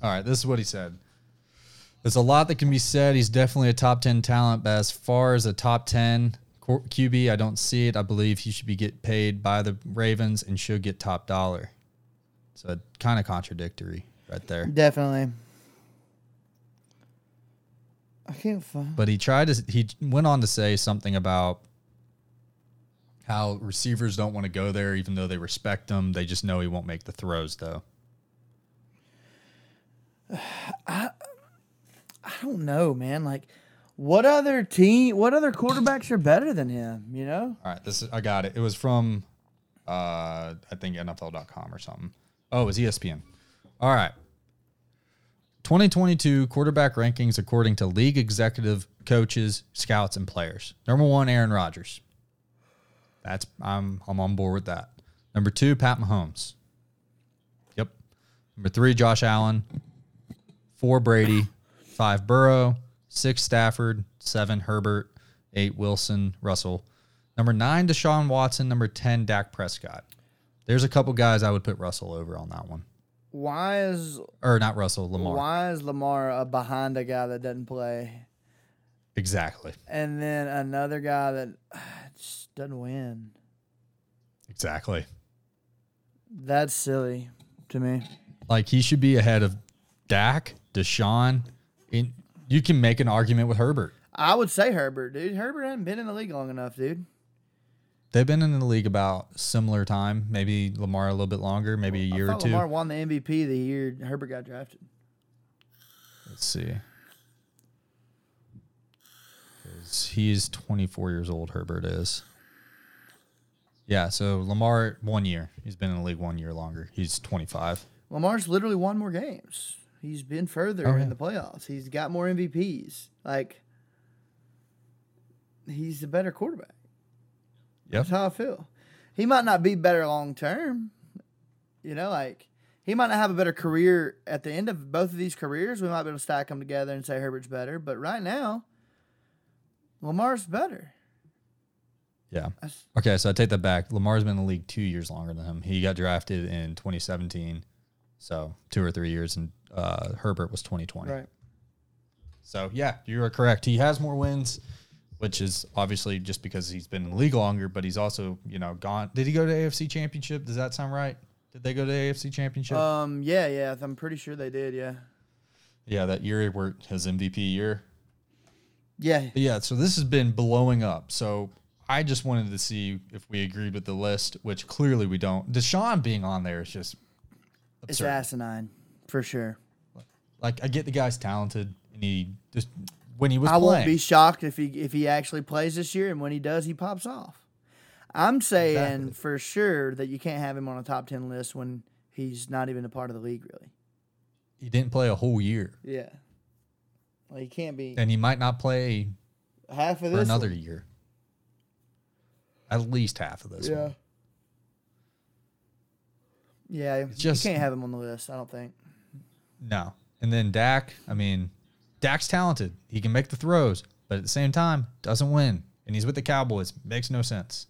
All right, this is what he said. There's a lot that can be said. He's definitely a top 10 talent, but as far as a top 10 QB, I don't see it. I believe he should be get paid by the Ravens and should get top dollar. So kind of contradictory right there. Definitely. I can't find. But he tried to he went on to say something about how receivers don't want to go there even though they respect him. They just know he won't make the throws though. I don't know, man. Like, what other team? What other quarterbacks are better than him? You know? All right, this is I got it. It was from uh I think NFL.com or something. Oh, it was ESPN. All right. 2022 quarterback rankings according to league executive coaches, scouts, and players. Number one, Aaron Rodgers. That's I'm I'm on board with that. Number two, Pat Mahomes. Yep. Number three, Josh Allen. Four, Brady. Five, Burrow. Six, Stafford. Seven, Herbert. Eight, Wilson, Russell. Number nine, Deshaun Watson. Number 10, Dak Prescott. There's a couple guys I would put Russell over on that one. Why is Or not Russell, Lamar. why is Lamar uh, behind a guy that doesn't play, Exactly. and then another guy that just doesn't win? Exactly. That's silly to me. Like he should be ahead of Dak, Deshaun. In, you can make an argument with Herbert. I would say Herbert, dude. Herbert hasn't been in the league long enough, dude. They've been in the league about similar time. Maybe Lamar a little bit longer, maybe a I year or two. Lamar won the MVP the year Herbert got drafted. Let's see. He's 24 years old, Herbert is. Yeah, so Lamar, one year. He's been in the league one year longer. He's 25. Lamar's literally won more games. He's been further Oh, yeah. in the playoffs. He's got more MVPs. Like, he's a better quarterback. Yep. That's how I feel. He might not be better long term. You know, like he might not have a better career at the end of both of these careers. We might be able to stack them together and say Herbert's better. But right now, Lamar's better. Yeah. Okay, so I take that back. Lamar's been in the league two years longer than him. He got drafted in 2017, so two or three years, and uh, Herbert was 2020. Right. So yeah, you are correct. He has more wins, which is obviously just because he's been in the league longer, but he's also you know gone. Did he go to AFC Championship? Does that sound right? Did they go to AFC Championship? Um. Yeah. Yeah. I'm pretty sure they did. Yeah. yeah, that year where his MVP year. Yeah. But yeah, so this has been blowing up. So I just wanted to see if we agreed with the list, which clearly we don't. Deshaun being on there is just It's asinine for sure. Like I get the guy's talented, and he just when he was I playing. won't be shocked if he if he actually plays this year, and when he does, he pops off. I'm saying Exactly. for sure that you can't have him on a top ten list when he's not even a part of the league, really. he didn't play a whole year, Yeah, well, he can't be and he might not play half of for this. another one. year. At least half of this Yeah. one. Yeah, just- you can't have him on the list. I don't think. No. And then Dak, I mean, Dak's talented. He can make the throws, but at the same time, doesn't win. And he's with the Cowboys. Makes no sense.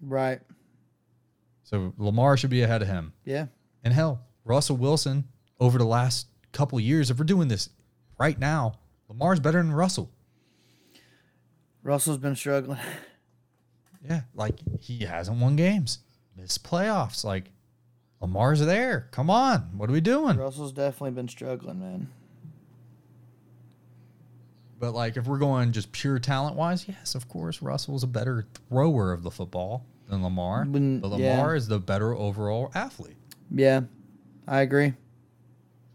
Right. So Lamar should be ahead of him. Yeah. And hell, Russell Wilson over the last couple years, if we're doing this right now, Lamar's better than Russell. Russell's been struggling. Yeah, like he hasn't won games, missed playoffs. Like Lamar's there. Come on, what are we doing? Russell's definitely been struggling, man. But like, if we're going just pure talent wise, yes, of course, Russell's a better thrower of the football than Lamar. Mm, but yeah. Lamar is the better overall athlete. Yeah, I agree.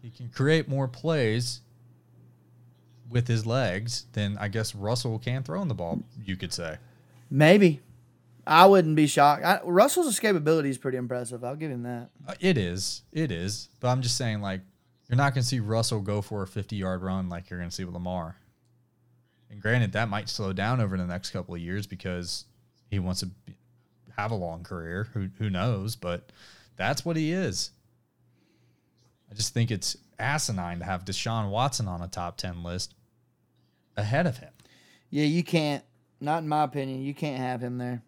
He can create more plays with his legs than I guess Russell can throwing the ball. You could say. Maybe. I wouldn't be shocked. I, Russell's escapability is pretty impressive. I'll give him that. Uh, It is. It is. But I'm just saying, like, you're not going to see Russell go for a 50 yard run like you're going to see with Lamar. And granted, that might slow down over the next couple of years because he wants to be, have a long career. Who, who knows? But that's what he is. I just think it's asinine to have Deshaun Watson on a top 10 list ahead of him. Yeah, you can't. Not in my opinion. You can't have him there.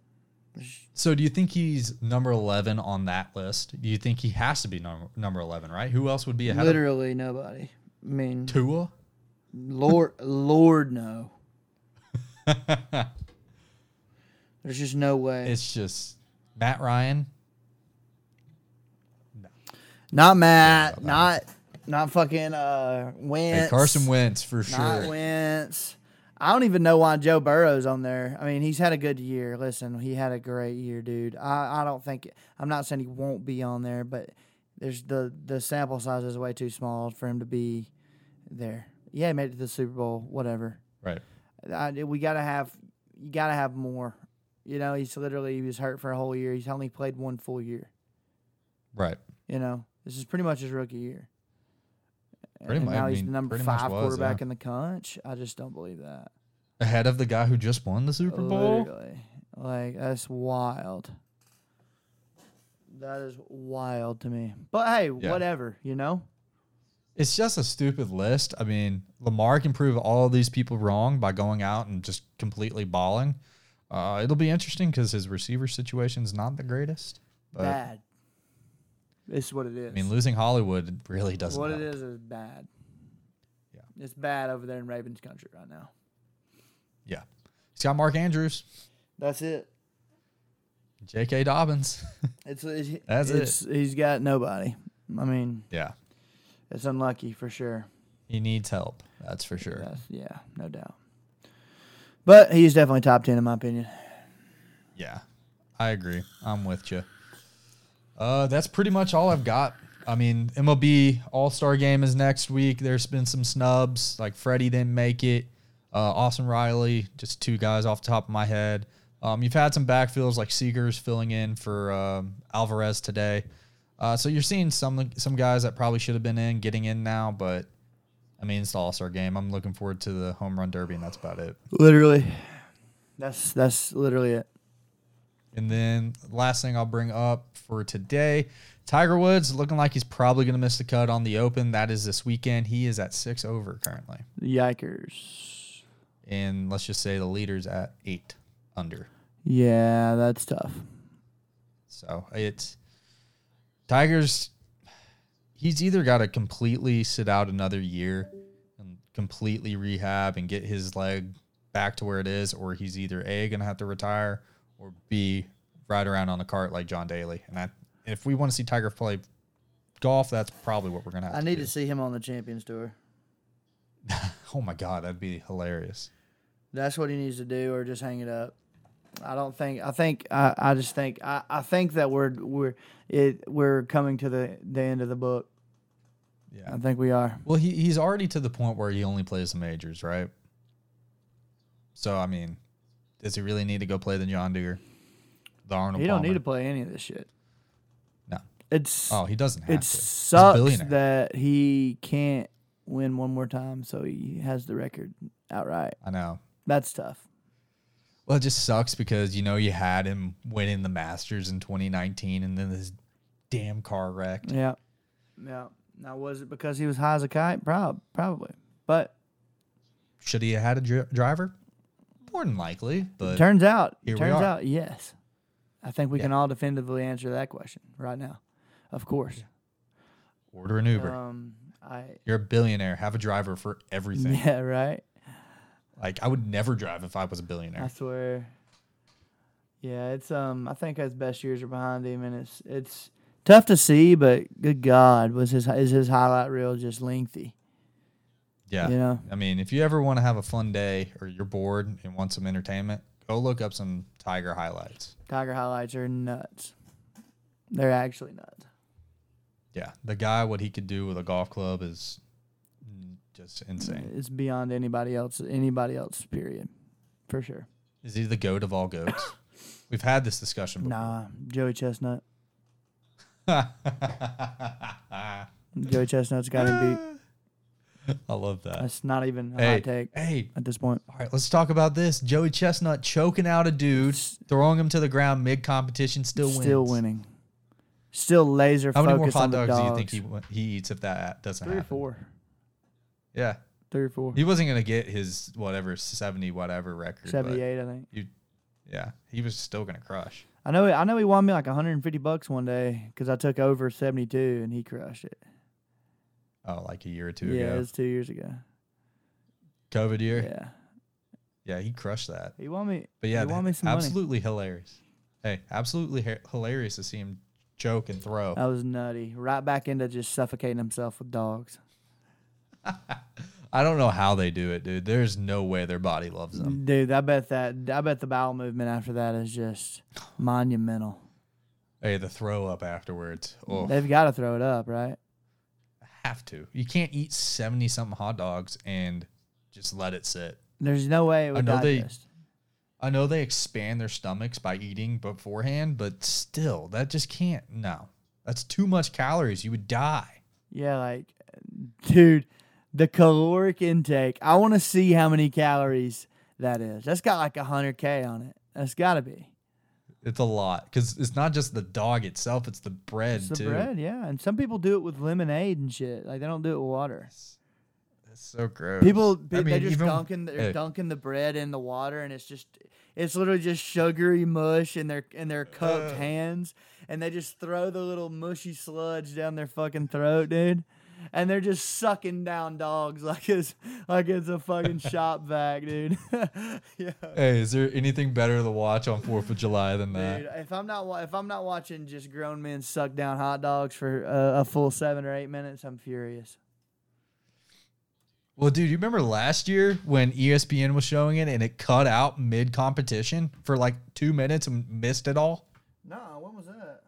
So do you think he's number 11 on that list? Do you think he has to be number, number 11, right? Who else would be ahead Literally nobody. I mean, of Tua? Lord, Lord, no. There's just no way. It's just Matt Ryan. No. Not Matt. Not not fucking uh Wentz. Hey, Carson Wentz for Not sure. Wentz. I don't even know why Joe Burrow's on there. I mean, he's had a good year. Listen, he had a great year, dude. I, I don't think I'm not saying he won't be on there, but there's the the sample size is way too small for him to be there. Yeah, he made it to the Super Bowl, whatever. Right. I, we gotta have you gotta have more. You know, he's literally he was hurt for a whole year. He's only played one full year. Right. You know, this is pretty much his rookie year. Pretty and much, now I he's mean, the number pretty much five was, quarterback yeah. in the country. I just don't believe that. Ahead of the guy who just won the Super Bowl. Literally. Like that's wild. That is wild to me. But hey, Yeah. whatever, you know? It's just a stupid list. I mean, Lamar can prove all of these people wrong by going out and just completely balling. Uh, it'll be interesting because his receiver situation is not the greatest. But bad. It's what it is. I mean, losing Hollywood really doesn't. what it help. is is bad. Yeah. It's bad over there in Ravens country right now. Yeah. He's got Mark Andrews, That's it. J.K. Dobbins. It's, it's That's it's, He's got nobody. I mean, yeah. it's unlucky for sure. He needs help. That's for sure. That's, yeah, no doubt. But he's definitely top ten in my opinion. Yeah, I agree. I'm with you. Uh, that's pretty much all I've got. I mean, MLB All Star Game is next week. There's been some snubs, like Freddie didn't make it. Uh, Austin Riley, just two guys off the top of my head. Um, you've had some backfields like Seager's filling in for um, Alvarez today. Uh, so you're seeing some some guys that probably should have been in getting in now, but I mean it's the All Star game. I'm looking forward to the home run derby, and that's about it. Literally. That's that's literally it. And then last thing I'll bring up for today, Tiger Woods looking like he's probably going to miss the cut on the Open. That is this weekend. He is at six over currently, Yikers. and let's just say the leader's at eight under. Yeah, that's tough. So it's Tiger's. He's either got to completely sit out another year and completely rehab and get his leg back to where it is, or he's either a going to have to retire or b ride around on the cart like John Daly. And I, if we want to see Tiger play golf, that's probably what we're going to have. I to need do. to see him on the Champions Tour. Oh my god, that'd be hilarious. That's what he needs to do, or just hang it up. I don't think. I think. I, I just think. I, I think that we're we're it we're coming to the the end of the book. Yeah. I think we are. Well, he he's already to the point where he only plays the majors, right? So I mean, does he really need to go play the John Deere? The Arnold. He don't need to play any of this shit. No. It's Oh, he doesn't have it to. Sucks that he can't win one more time, so he has the record outright. I know. That's tough. Well, it just sucks because you know you had him winning the Masters in 2019, and then this damn car wrecked. Yeah, yeah. Now was it because he was high as a kite? Prob- probably, but Should he have had a dri- driver? More than likely, but turns out, turns out, yes. I think we Yeah. can all definitively answer that question right now. Of course. order an Uber. Um, I You're a billionaire. Have a driver for everything. yeah, right. Like I would never drive if I was a billionaire. I swear. Yeah, it's um. I think his best years are behind him, and it's it's tough to see. But good God, was his is his highlight reel just lengthy? Yeah. You know, I mean, if you ever want to have a fun day or you're bored and want some entertainment, go look up some Tiger highlights. Tiger highlights are nuts. They're actually nuts. Yeah, the guy, what he could do with a golf club is just insane. It's beyond anybody else. Anybody else. Period. For sure. Is he the goat of all goats? We've had this discussion before. Nah, Joey Chestnut. Joey Chestnut's got him beat. I love that. That's not even a Hey, hot take hey, at this point. all right, let's talk about this. Joey Chestnut choking out a dude, throwing him to the ground mid competition, still wins. Still winning. Still laser How many more hot dogs, dogs. do you think he wa- he eats if that doesn't Three or four. Yeah, Three or four. he wasn't gonna get his whatever seventy whatever record. but 78, I think. yeah, he was still gonna crush. I know. I know he won me like 150 bucks one day because I took over 72 and he crushed it. Oh, like a year or two yeah, it ago, was two years ago. COVID year. Yeah, Yeah, he crushed that. he won me. But yeah, He won me some money. absolutely hilarious. Hey, absolutely hi- hilarious to see him choke and throw. That was nutty. Right back into just suffocating himself with dogs. I don't know how they do it, dude. There's no way their body loves them. Dude, I bet that. I bet the bowel movement after that is just monumental. Hey, the throw up afterwards. Oh, They've got to throw it up, right? Have to. You can't eat seventy something hot dogs and just let it sit. There's no way it would I know they- I know they expand their stomachs by eating beforehand, but still, that just can't. No, that's too much calories. You would die. Yeah, like, dude, the caloric intake. I want to see how many calories that is. That's got like hundred k on it. That's got to be. It's a lot because it's not just the dog itself; it's the bread It's the too. bread, yeah. And some people do it with lemonade and shit. Like they don't do it with water. It's so gross. People, I they mean, just even- dunking, they're hey. dunking the bread in the water, and it's just, it's literally just sugary mush in their in their cupped Ugh. hands, and they just throw the little mushy sludge down their fucking throat, dude. And they're just sucking down dogs like it's like it's a fucking shop vac, dude. yeah. Hey, is there anything better to watch on Fourth of July than that? Dude, if I'm not if I'm not watching just grown men suck down hot dogs for uh, a full seven or eight minutes, I'm furious. Well, dude, you remember last year when ESPN was showing it and it cut out mid competition for like two minutes and missed it all? No, when was that?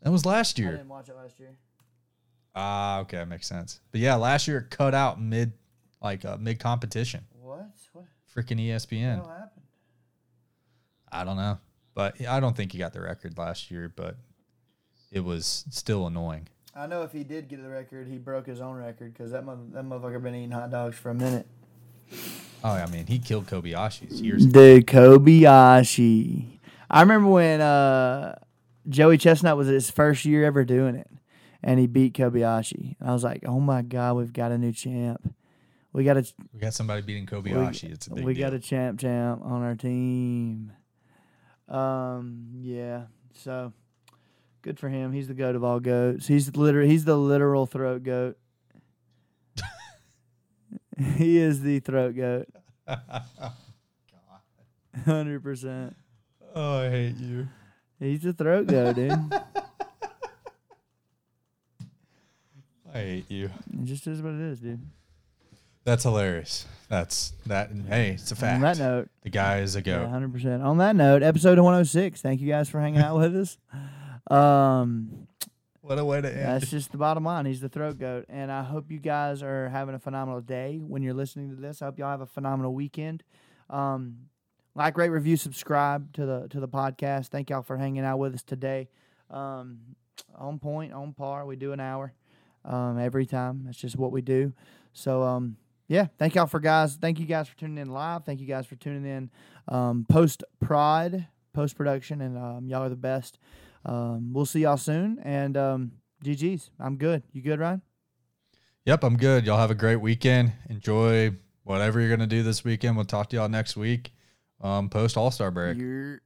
That was last year. I didn't watch it last year. Ah, okay, that makes sense. But yeah, last year it cut out mid, like uh, mid competition. What? What Freaking ESPN. hell happened? I don't know, but I don't think he got the record last year. But it was still annoying. I know if he did get the record, he broke his own record because that mother, that motherfucker been eating hot dogs for a minute. Oh, I mean, he killed Kobayashi's years ago. Dude, Kobayashi. I remember when uh, Joey Chestnut was his first year ever doing it, and he beat Kobayashi. And I was like, oh my god, we've got a new champ. We got a We got somebody beating Kobayashi. it's a big we deal. got a champ champ on our team. Um, yeah. So good for him. He's the goat of all goats. He's literal. He's the literal throat goat. he is the throat goat. Hundred percent. oh, I hate you. He's the throat goat, dude. I hate you. it just is what it is, dude. That's hilarious. That's that. Hey, it's a fact. On that note, the guy is a yeah, goat. hundred percent. On that note, episode one hundred six. Thank you guys for hanging out with us. Um, what a way to end. That's just the bottom line. He's the throat goat. And I hope you guys are having a phenomenal day when you're listening to this. I hope y'all have a phenomenal weekend. Um, like, rate, review, subscribe to the to the podcast. Thank y'all for hanging out with us today. Um, on point, on par. We do an hour um, every time. That's just what we do. So um, yeah, thank y'all for guys. Thank you guys for tuning in live. Thank you guys for tuning in um, post prod, post production, and um, y'all are the best. Um, we'll see y'all soon. And um, GG's. I'm good. You good, Ryan? Yep, I'm good. Y'all have a great weekend. Enjoy whatever you're gonna do this weekend. We'll talk to y'all next week. Um, post All Star break. You're